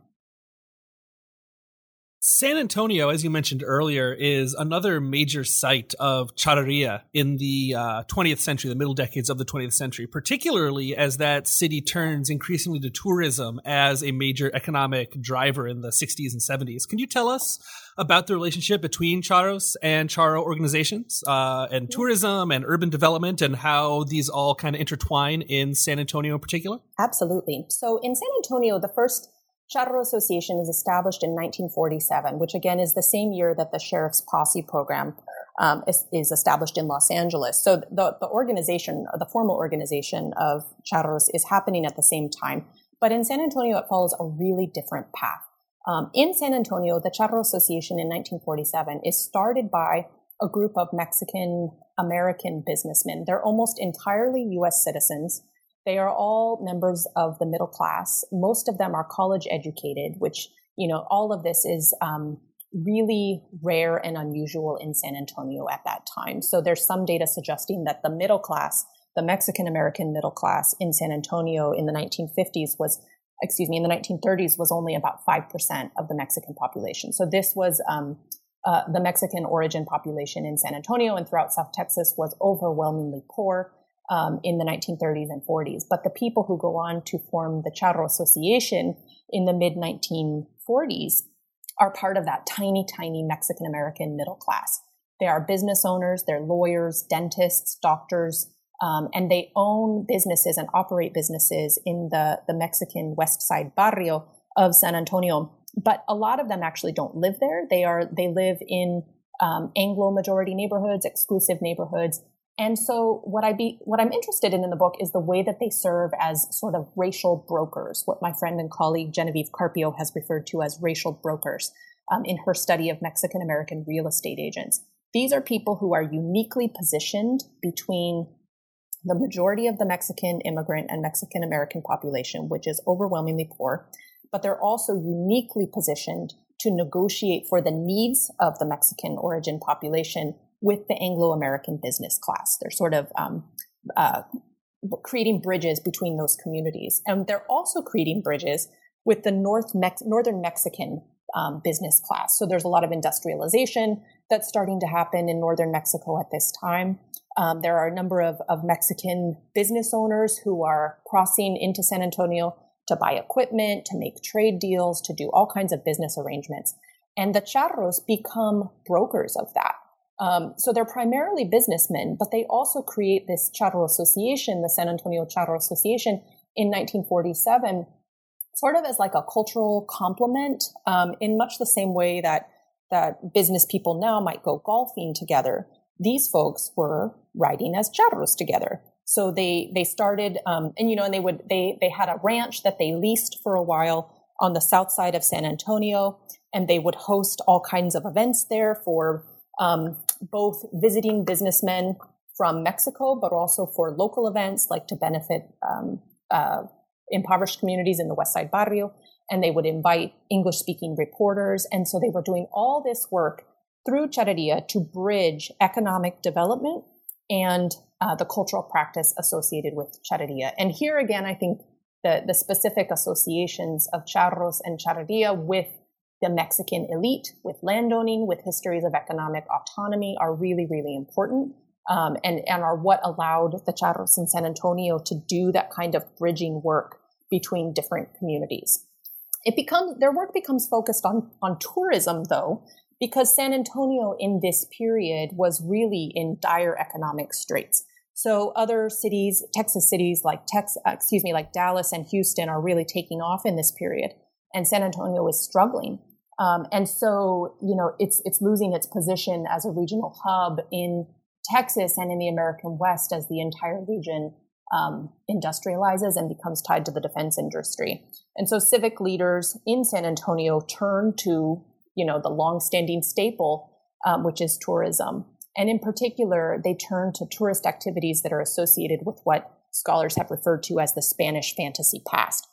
San Antonio, as you mentioned earlier, is another major site of charreria in the uh, 20th century, the middle decades of the 20th century, particularly as that city turns increasingly to tourism as a major economic driver in the 60s and 70s. Can you tell us about the relationship between charros and charro organizations uh, and tourism and urban development and how these all kind of intertwine in San Antonio in particular? Absolutely. So in San Antonio, the first Charro Association is established in 1947, which again is the same year that the Sheriff's Posse program um, is, is, established in Los Angeles. So the, the organization, the formal organization of Charros is happening at the same time. But in San Antonio, it follows a really different path. Um, in San Antonio, the Charro Association in 1947 is started by a group of Mexican American businessmen. They're almost entirely U.S. citizens. They are all members of the middle class. Most of them are college educated, which, you know, all of this is um, really rare and unusual in San Antonio at that time. So there's some data suggesting that the middle class, the Mexican American middle class in San Antonio in the 1950s was, excuse me, in the 1930s was only about 5% of the Mexican population. So this was, um, uh, the Mexican origin population in San Antonio and throughout South Texas was overwhelmingly poor um, in the 1930s and 40s. But the people who go on to form the Charro Association in the mid 1940s are part of that tiny, tiny Mexican American middle class. They are business owners, they're lawyers, dentists, doctors, um, and they own businesses and operate businesses in the, the Mexican West Side barrio of San Antonio. But a lot of them actually don't live there. They are they live in um, Anglo majority neighborhoods, exclusive neighborhoods, and so what I be, what I'm interested in in the book is the way that they serve as sort of racial brokers, what my friend and colleague Genevieve Carpio has referred to as racial brokers um, in her study of Mexican American real estate agents. These are people who are uniquely positioned between the majority of the Mexican immigrant and Mexican American population, which is overwhelmingly poor, but they're also uniquely positioned to negotiate for the needs of the Mexican origin population with the Anglo American business class. They're sort of um, uh, creating bridges between those communities. And they're also creating bridges with the North Mex- Northern Mexican um, business class. So there's a lot of industrialization that's starting to happen in Northern Mexico at this time. Um, there are a number of, of Mexican business owners who are crossing into San Antonio to buy equipment, to make trade deals, to do all kinds of business arrangements. And the charros become brokers of that. Um, so they're primarily businessmen, but they also create this Charro Association, the San Antonio Charro Association, in 1947, sort of as like a cultural complement, um, in much the same way that that business people now might go golfing together. These folks were riding as charros together. So they they started, um, and you know, and they would they they had a ranch that they leased for a while on the south side of San Antonio and they would host all kinds of events there for um, both visiting businessmen from Mexico, but also for local events like to benefit um, uh, impoverished communities in the West Side Barrio. And they would invite English speaking reporters. And so they were doing all this work through Charreria to bridge economic development and uh, the cultural practice associated with charreria. And here again, I think the, the specific associations of charros and charreria with the Mexican elite, with landowning, with histories of economic autonomy are really, really important. Um, and, and are what allowed the charros in San Antonio to do that kind of bridging work between different communities. It becomes, their work becomes focused on, on tourism though, because San Antonio in this period was really in dire economic straits. So other cities, Texas cities like Tex, uh, excuse me, like Dallas and Houston are really taking off in this period, and San Antonio is struggling. Um, and so, you know, it's it's losing its position as a regional hub in Texas and in the American West as the entire region um, industrializes and becomes tied to the defense industry. And so, civic leaders in San Antonio turn to, you know, the longstanding staple, um, which is tourism. And in particular, they turn to tourist activities that are associated with what scholars have referred to as the Spanish fantasy past.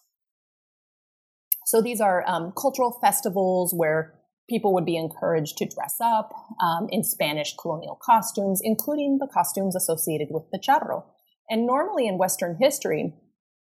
So these are um, cultural festivals where people would be encouraged to dress up um, in Spanish colonial costumes, including the costumes associated with the charro. And normally in Western history,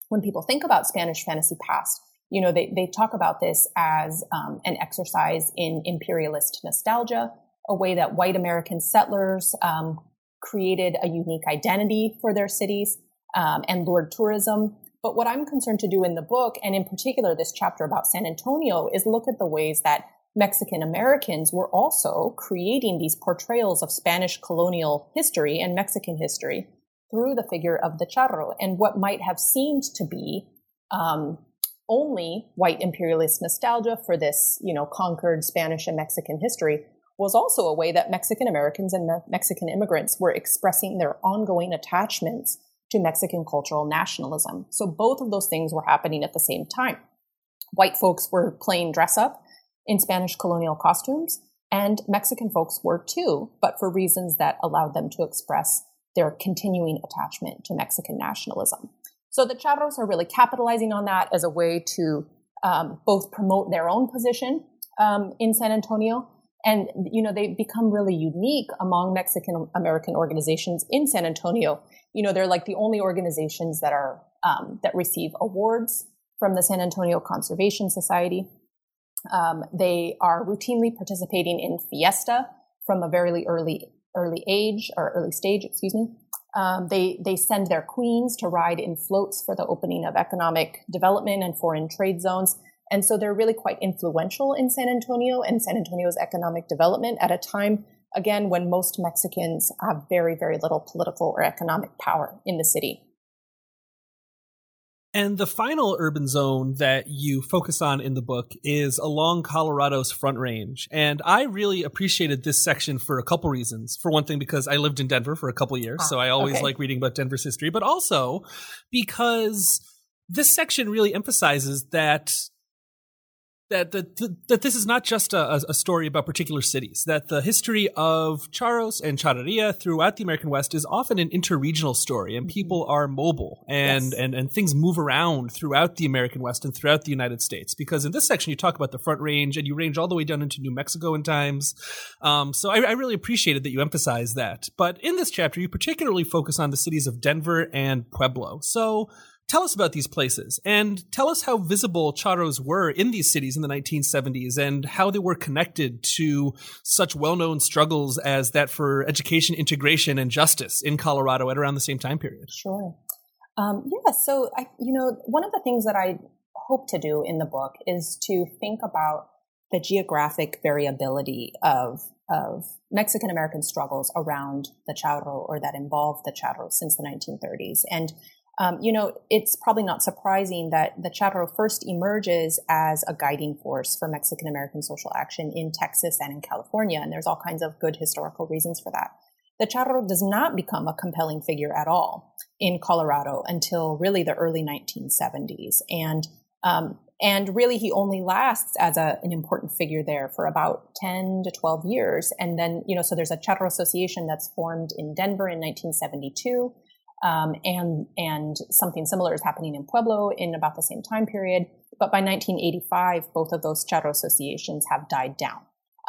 when people think about Spanish fantasy past, you know, they, they talk about this as um, an exercise in imperialist nostalgia, a way that white American settlers um, created a unique identity for their cities um, and lured tourism. But what I'm concerned to do in the book, and in particular this chapter about San Antonio, is look at the ways that Mexican Americans were also creating these portrayals of Spanish colonial history and Mexican history through the figure of the charro and what might have seemed to be um, only white imperialist nostalgia for this, you know, conquered Spanish and Mexican history was also a way that Mexican Americans and Mexican immigrants were expressing their ongoing attachments to Mexican cultural nationalism. So both of those things were happening at the same time. White folks were playing dress up in Spanish colonial costumes, and Mexican folks were too, but for reasons that allowed them to express their continuing attachment to Mexican nationalism. So the charros are really capitalizing on that as a way to um, both promote their own position um, in San Antonio and, you know, they become really unique among Mexican American organizations in San Antonio. You know, they're like the only organizations that are, um, that receive awards from the San Antonio Conservation Society. Um, they are routinely participating in fiesta from a very early, early age or early stage, excuse me. Um, they they send their queens to ride in floats for the opening of economic development and foreign trade zones. And so they're really quite influential in San Antonio and San Antonio's economic development at a time, again, when most Mexicans have very, very little political or economic power in the city. And the final urban zone that you focus on in the book is along Colorado's Front Range. And I really appreciated this section for a couple reasons. For one thing, because I lived in Denver for a couple years, ah, so I always okay. like reading about Denver's history, but also because this section really emphasizes that that that, that this is not just a, a, story about particular cities. That the history of charros and charreria throughout the American West is often an interregional story, and people are mobile and, yes. and and things move around throughout the American West and throughout the United States. Because in this section, you talk about the Front Range, and you range all the way down into New Mexico in times. Um, so I, I really appreciated that you emphasize that. But in this chapter, you particularly focus on the cities of Denver and Pueblo. So Tell us about these places and tell us how visible charros were in these cities in the 1970s and how they were connected to such well known struggles as that for education integration and justice in Colorado at around the same time period. Sure. Um, yeah, so I, you know, one of the things that I hope to do in the book is to think about the geographic variability of of Mexican American struggles around the charro or that involved the charro since the 1930s. And um, you know, it's probably not surprising that the Charro first emerges as a guiding force for Mexican American social action in Texas and in California, and there's all kinds of good historical reasons for that. The Charro does not become a compelling figure at all in Colorado until really the early 1970s. And um, And really, he only lasts as a, an important figure there for about 10 to 12 years. And then, you know, so there's a Charro Association that's formed in Denver in 1972. Um, and, and something similar is happening in Pueblo in about the same time period. But by 1985, both of those Charro associations have died down.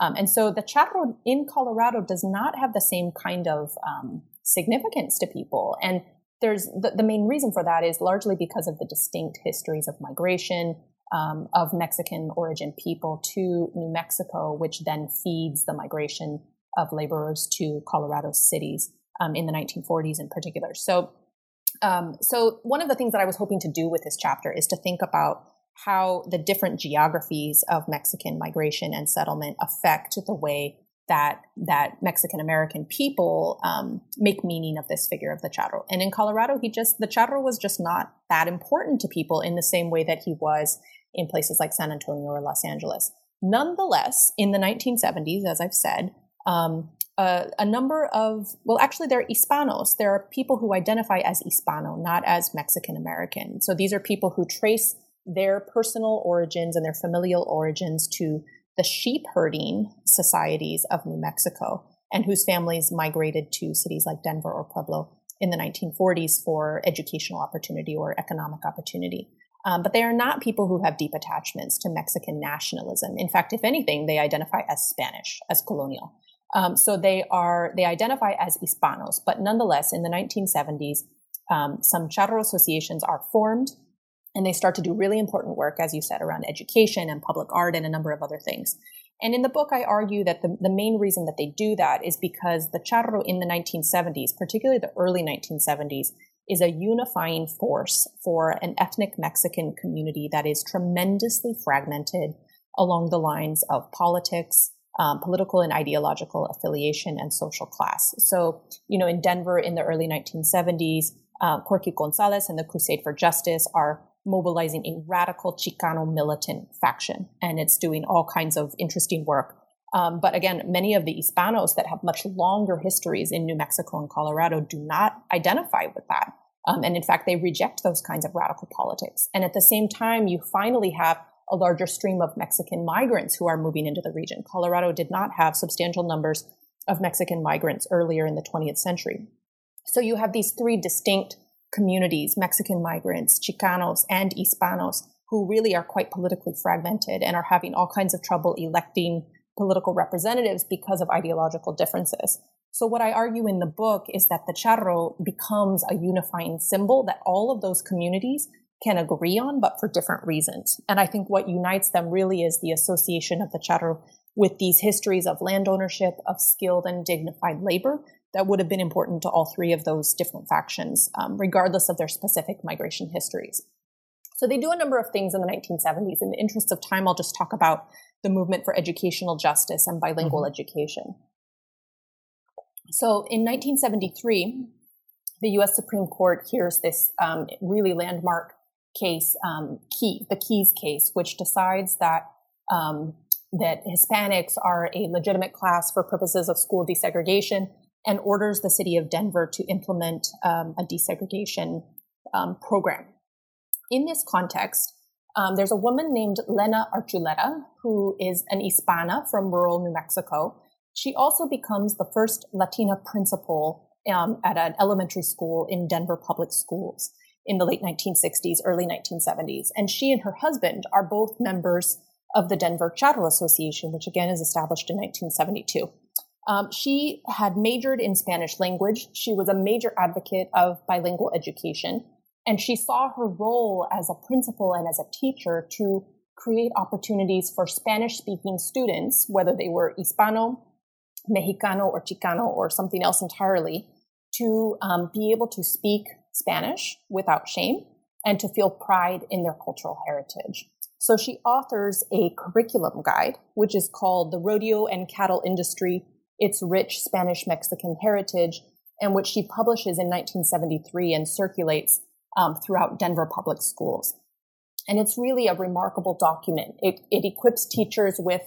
Um, and so the Charro in Colorado does not have the same kind of um, significance to people. And there's the, the, main reason for that is largely because of the distinct histories of migration um, of Mexican origin people to New Mexico, which then feeds the migration of laborers to Colorado cities um, in the 1940s in particular. So, um, so one of the things that I was hoping to do with this chapter is to think about how the different geographies of Mexican migration and settlement affect the way that that Mexican American people um, make meaning of this figure of the charro. And in Colorado, he just the charro was just not that important to people in the same way that he was in places like San Antonio or Los Angeles. Nonetheless, in the 1970s, as I've said, um, a number of well, actually, they're Hispanos. There are people who identify as Hispano, not as Mexican American. So these are people who trace their personal origins and their familial origins to the sheep herding societies of New Mexico and whose families migrated to cities like Denver or Pueblo in the 1940s for educational opportunity or economic opportunity. Um, but they are not people who have deep attachments to Mexican nationalism. In fact, if anything, they identify as Spanish, as colonial. Um, so they are they identify as Hispanos, but nonetheless, in the 1970s, um, some charro associations are formed and they start to do really important work, as you said, around education and public art and a number of other things. And in the book, I argue that the, the main reason that they do that is because the charro in the 1970s, particularly the early 1970s, is a unifying force for an ethnic Mexican community that is tremendously fragmented along the lines of politics, um, political and ideological affiliation, and social class. So, you know, in Denver in the early 1970s, uh, Corky Gonzales and the Crusade for Justice are mobilizing a radical Chicano militant faction, and it's doing all kinds of interesting work. Um, but again, many of the Hispanos that have much longer histories in New Mexico and Colorado do not identify with that. Um, and in fact, they reject those kinds of radical politics. And at the same time, you finally have a larger stream of Mexican migrants who are moving into the region. Colorado did not have substantial numbers of Mexican migrants earlier in the 20th century. So you have these three distinct communities, Mexican migrants, Chicanos, and Hispanos, who really are quite politically fragmented and are having all kinds of trouble electing political representatives because of ideological differences. So what I argue in the book is that the charro becomes a unifying symbol that all of those communities can agree on, but for different reasons. And I think what unites them really is the association of the charro with these histories of land ownership, of skilled and dignified labor, that would have been important to all three of those different factions, um, regardless of their specific migration histories. So they do a number of things in the 1970s. In the interest of time, I'll just talk about the movement for educational justice and bilingual mm-hmm. education. So in 1973, the U.S. Supreme Court hears this um, really landmark case, um, Key, the Keyes case, which decides that um, that Hispanics are a legitimate class for purposes of school desegregation and orders the city of Denver to implement um, a desegregation um, program. In this context, um, there's a woman named Lena Archuleta, who is an Hispana from rural New Mexico. She also becomes the first Latina principal um, at an elementary school in Denver public schools in the late 1960s, early 1970s. And she and her husband are both members of the Denver Charro Association, which again is established in 1972. Um, she had majored in Spanish language. She was a major advocate of bilingual education. And she saw her role as a principal and as a teacher to create opportunities for Spanish speaking students, whether they were Hispano, Mexicano, or Chicano, or something else entirely, to um, be able to speak Spanish without shame and to feel pride in their cultural heritage. So she authors a curriculum guide, which is called The Rodeo and Cattle Industry its rich Spanish Mexican heritage, and which she publishes in 1973 and circulates um, throughout Denver public schools. And it's really a remarkable document. It, it equips teachers with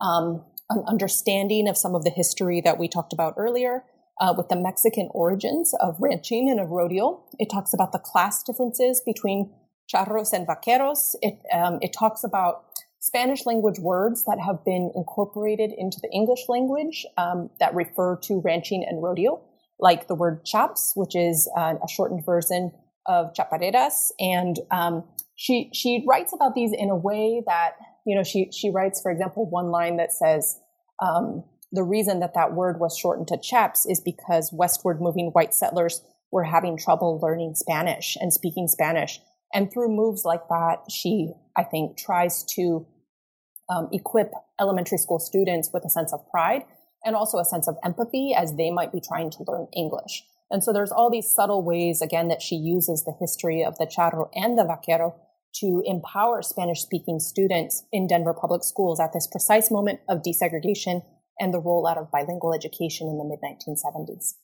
um, an understanding of some of the history that we talked about earlier, uh, with the Mexican origins of ranching and of rodeo. It talks about the class differences between charros and vaqueros. It, um, it talks about Spanish language words that have been incorporated into the English language um, that refer to ranching and rodeo, like the word chaps, which is uh, a shortened version of chapareras. And um, she she writes about these in a way that you know she she writes, for example, one line that says. Um, the reason that that word was shortened to chaps is because westward moving white settlers were having trouble learning Spanish and speaking Spanish. And through moves like that, she, I think, tries to um, equip elementary school students with a sense of pride and also a sense of empathy as they might be trying to learn English. And so there's all these subtle ways, again, that she uses the history of the charro and the vaquero to empower Spanish speaking students in Denver public schools at this precise moment of desegregation and the rollout of bilingual education in the mid 1970s.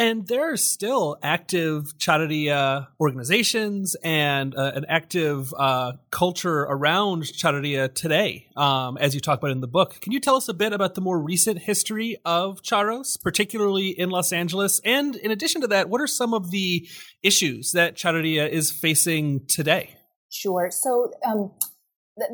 And there are still active Charreria organizations and uh, an active uh, culture around Charreria today, um, as you talk about in the book. Can you tell us a bit about the more recent history of Charros, particularly in Los Angeles? And in addition to that, what are some of the issues that Charreria is facing today? Sure. So, um,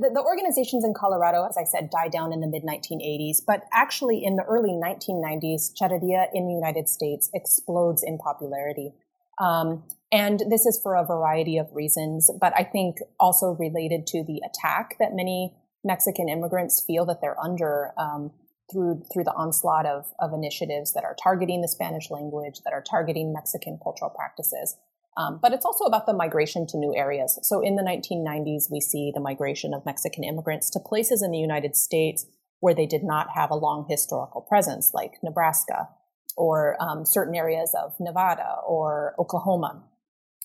the, the, organizations in Colorado, as I said, died down in the mid 1980s, but actually in the early 1990s, Charreria in the United States explodes in popularity. Um, and this is for a variety of reasons, but I think also related to the attack that many Mexican immigrants feel that they're under um, through through the onslaught of, of initiatives that are targeting the Spanish language, that are targeting Mexican cultural practices. Um, but it's also about the migration to new areas. So in the 1990s, we see the migration of Mexican immigrants to places in the United States where they did not have a long historical presence, like Nebraska or um, certain areas of Nevada or Oklahoma.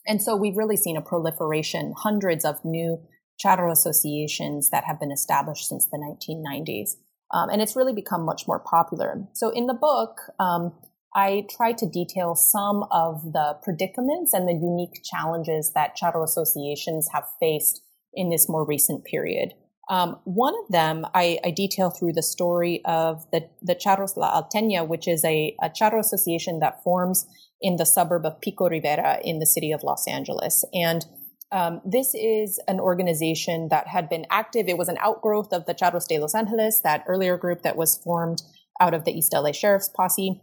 And so we've really seen a proliferation, hundreds of new charro associations that have been established since the 1990s. Um, and it's really become much more popular. So in the book, um, I try to detail some of the predicaments and the unique challenges that charro associations have faced in this more recent period. Um, one of them I, I, detail through the story of the, the Charros La Alteña, which is a, a charro association that forms in the suburb of Pico Rivera in the city of Los Angeles. And um, this is an organization that had been active. It was an outgrowth of the Charros de Los Angeles, that earlier group that was formed out of the East LA Sheriff's Posse.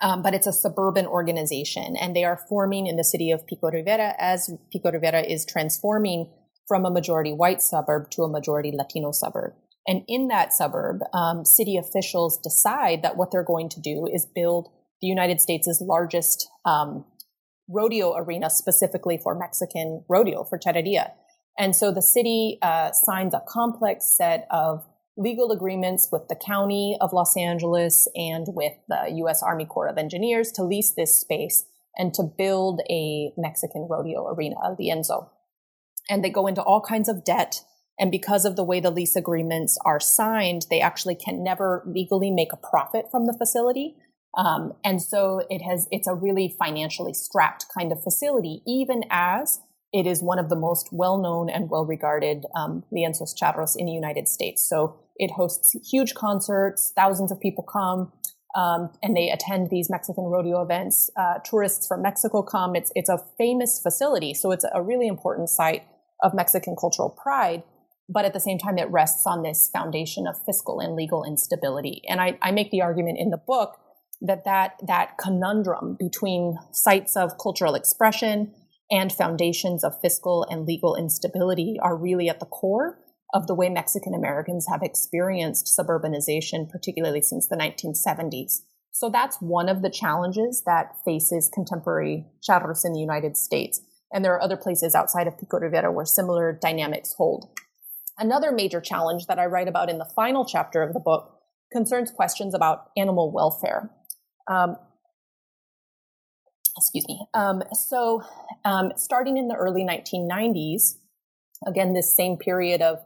Um, but it's a suburban organization and they are forming in the city of Pico Rivera as Pico Rivera is transforming from a majority white suburb to a majority Latino suburb. And in that suburb, um, city officials decide that what they're going to do is build the United States' largest um, rodeo arena specifically for Mexican rodeo, for Charreria. And so the city uh, signs a complex set of legal agreements with the county of Los Angeles and with the U.S. Army Corps of Engineers to lease this space and to build a Mexican rodeo arena, Lienzo. And they go into all kinds of debt. And because of the way the lease agreements are signed, they actually can never legally make a profit from the facility. Um, and so it has, it's a really financially strapped kind of facility, even as it is one of the most well-known and well-regarded um, lienzos charros in the United States. So it hosts huge concerts, thousands of people come, um, and they attend these Mexican rodeo events. Uh, tourists from Mexico come. It's it's a famous facility, so it's a really important site of Mexican cultural pride. But at the same time, it rests on this foundation of fiscal and legal instability. And I, I make the argument in the book that that that conundrum between sites of cultural expression and foundations of fiscal and legal instability are really at the core of the way Mexican Americans have experienced suburbanization, particularly since the 1970s. So that's one of the challenges that faces contemporary charros in the United States. And there are other places outside of Pico Rivera where similar dynamics hold. Another major challenge that I write about in the final chapter of the book concerns questions about animal welfare. Um, excuse me. Um, so, um, starting in the early 1990s, again, this same period of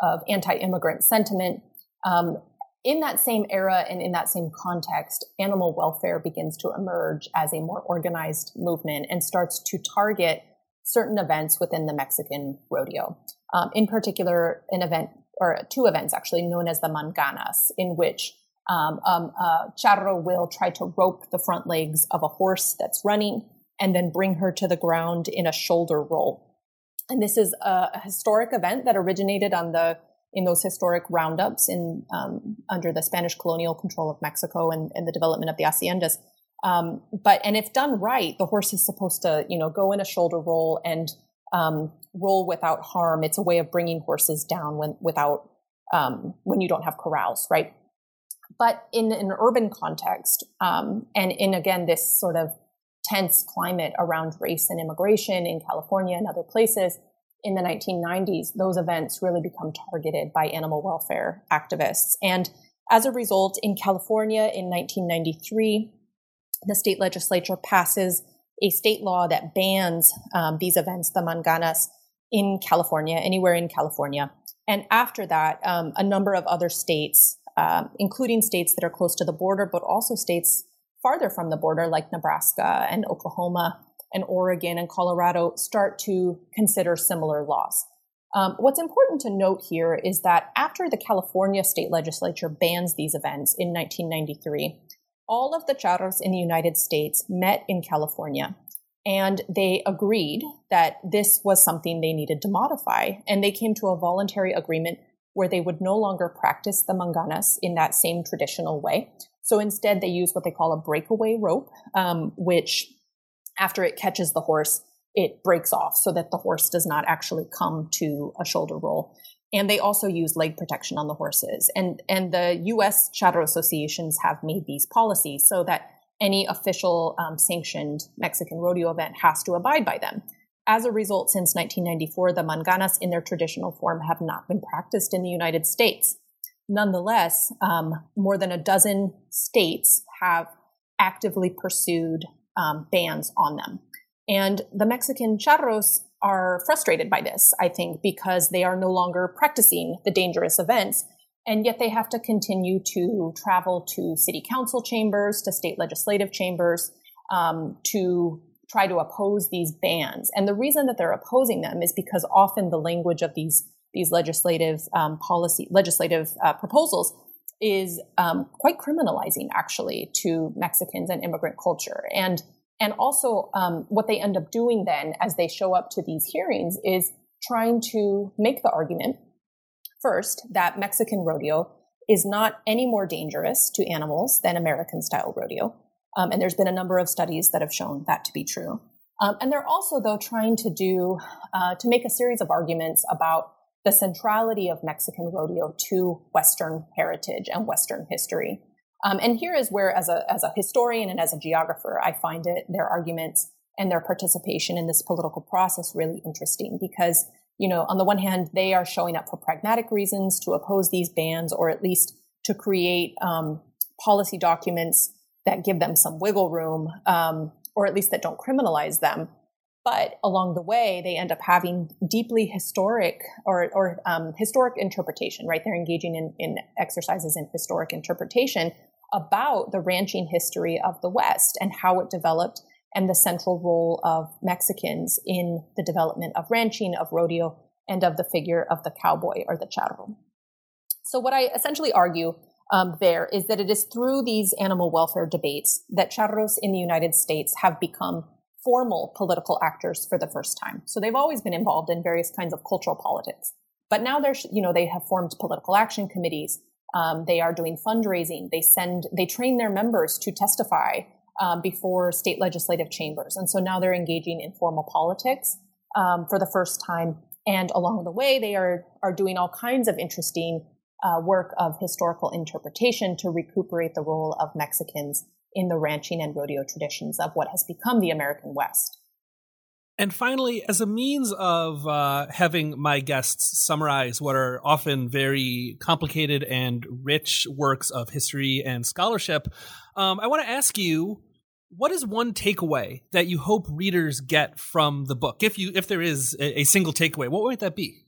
of anti-immigrant sentiment. Um, in that same era and in that same context, animal welfare begins to emerge as a more organized movement and starts to target certain events within the Mexican rodeo. Um, in particular, an event or two events actually known as the manganas, in which um, um, charro will try to rope the front legs of a horse that's running and then bring her to the ground in a shoulder roll. And this is a, a historic event that originated on the in those historic roundups in um, under the Spanish colonial control of Mexico and, and the development of the haciendas. Um, but and if done right, the horse is supposed to you know go in a shoulder roll and um, roll without harm. It's a way of bringing horses down when without um, when you don't have corrals, right? But in an urban context, um, and in again this sort of tense climate around race and immigration in California and other places in the 1990s, those events really become targeted by animal welfare activists. And as a result, in California in 1993, the state legislature passes a state law that bans um, these events, the manganas, in California, anywhere in California. And after that, um, a number of other states, um, including states that are close to the border, but also states farther from the border, like Nebraska and Oklahoma and Oregon and Colorado, start to consider similar laws. Um, what's important to note here is that after the California state legislature bans these events in 1993, all of the charros in the United States met in California and they agreed that this was something they needed to modify. And they came to a voluntary agreement where they would no longer practice the manganas in that same traditional way. So instead, they use what they call a breakaway rope, um, which after it catches the horse, it breaks off so that the horse does not actually come to a shoulder roll. And they also use leg protection on the horses. And, and the US Charro associations have made these policies so that any official um, sanctioned Mexican rodeo event has to abide by them. As a result, since 1994, the manganas in their traditional form have not been practiced in the United States. Nonetheless, um, more than a dozen states have actively pursued um, bans on them. And the Mexican charros are frustrated by this, I think, because they are no longer practicing the dangerous events. And yet they have to continue to travel to city council chambers, to state legislative chambers, um, to try to oppose these bans. And the reason that they're opposing them is because often the language of these these legislative um, policy legislative uh, proposals is um, quite criminalizing actually to Mexicans and immigrant culture and and also um, what they end up doing then as they show up to these hearings is trying to make the argument first that Mexican rodeo is not any more dangerous to animals than American style rodeo. Um, and there's been a number of studies that have shown that to be true. Um, and they're also, though, trying to do, uh, to make a series of arguments about the centrality of Mexican rodeo to Western heritage and Western history. Um, and here is where, as a, as a historian and as a geographer, I find it, their arguments and their participation in this political process really interesting because, you know, on the one hand, they are showing up for pragmatic reasons to oppose these bans or at least to create um, policy documents that give them some wiggle room um, or at least that don't criminalize them. But along the way, they end up having deeply historic or, or um, historic interpretation, right? They're engaging in, in exercises in historic interpretation about the ranching history of the West and how it developed and the central role of Mexicans in the development of ranching, of rodeo, and of the figure of the cowboy or the charro. So, what I essentially argue um, there is that it is through these animal welfare debates that charros in the United States have become formal political actors for the first time. So they've always been involved in various kinds of cultural politics, but now they're, you know, they have formed political action committees. Um, they are doing fundraising. They send, they train their members to testify um, before state legislative chambers, and so now they're engaging in formal politics um, for the first time. And along the way, they are are doing all kinds of interesting uh, work of historical interpretation to recuperate the role of Mexicans in the ranching and rodeo traditions of what has become the American West. And finally, as a means of uh, having my guests summarize what are often very complicated and rich works of history and scholarship, um, I want to ask you what is one takeaway that you hope readers get from the book if you if there is a, a single takeaway what might that be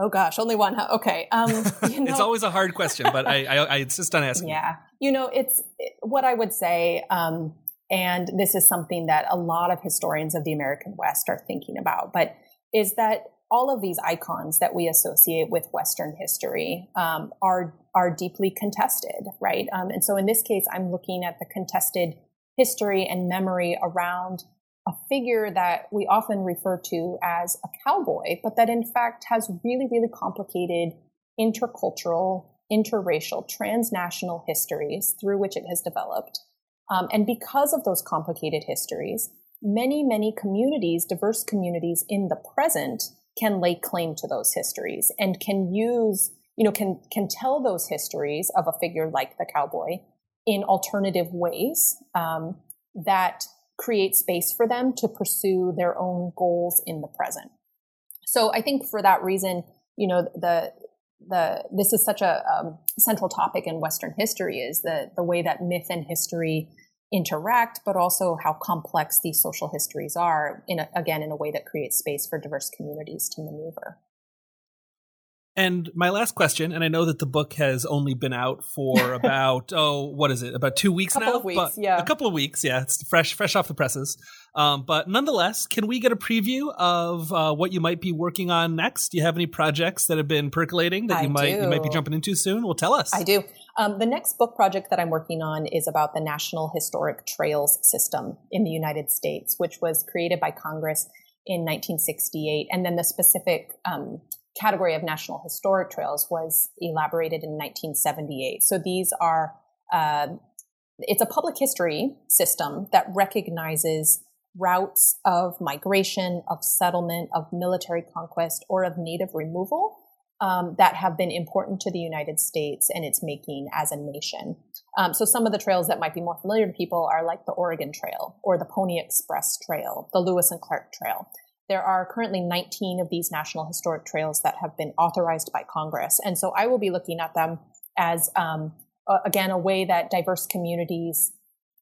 Oh gosh, only one. Huh? Okay. Um, [LAUGHS] you know, it's always a hard question, but I, I, I, insist on asking. Yeah. You know, it's what I would say, um, and this is something that a lot of historians of the American West are thinking about, but is that all of these icons that we associate with Western history um, are are deeply contested, right? Um, and so in this case, I'm looking at the contested history and memory around a figure that we often refer to as a cowboy, but that in fact has really, really complicated intercultural, interracial, transnational histories through which it has developed. Um, and because of those complicated histories, many, many communities, diverse communities in the present can lay claim to those histories and can use, you know, can, can tell those histories of a figure like the cowboy in alternative ways um, that create space for them to pursue their own goals in the present. So I think for that reason, you know, the the this is such a um, central topic in Western history is the the way that myth and history interact, but also how complex these social histories are. In a, again, in a way that creates space for diverse communities to maneuver. And my last question, and I know that the book has only been out for [LAUGHS] about oh, what is it? About two weeks couple now. Of weeks, yeah. A couple of weeks, yeah. It's fresh, fresh off the presses. Um, but nonetheless, can we get a preview of uh, what you might be working on next? Do you have any projects that have been percolating that I you might do. you might be jumping into soon? Well, tell us. I do. Um, the next book project that I'm working on is about the National Historic Trails System in the United States, which was created by Congress in 1968, and then the specific um, category of national historic trails was elaborated in 1978. So these are, uh, it's a public history system that recognizes routes of migration, of settlement, of military conquest, or of native removal um, that have been important to the United States and its making as a nation. Um, so some of the trails that might be more familiar to people are like the Oregon Trail or the Pony Express Trail, the Lewis and Clark Trail. There are currently 19 of these national historic trails that have been authorized by Congress. And so I will be looking at them as, um, again, a way that diverse communities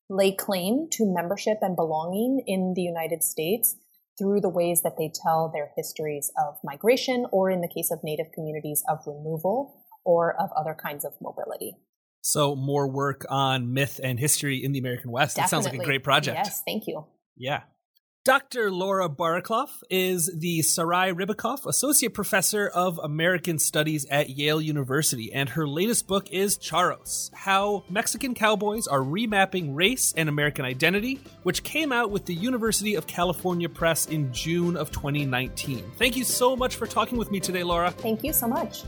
lay claim to membership and belonging in the United States through the ways that they tell their histories of migration, or in the case of Native communities, of removal or of other kinds of mobility. So, more work on myth and history in the American West. That sounds like a great project. Yes, thank you. Yeah. Dr. Laura Barraclough is the Sarai Ribicoff Associate Professor of American Studies at Yale University, and her latest book is Charros How Mexican Cowboys Are Remapping Race and American Identity, which came out with the University of California Press in June of 2019. Thank you so much for talking with me today, Laura. Thank you so much.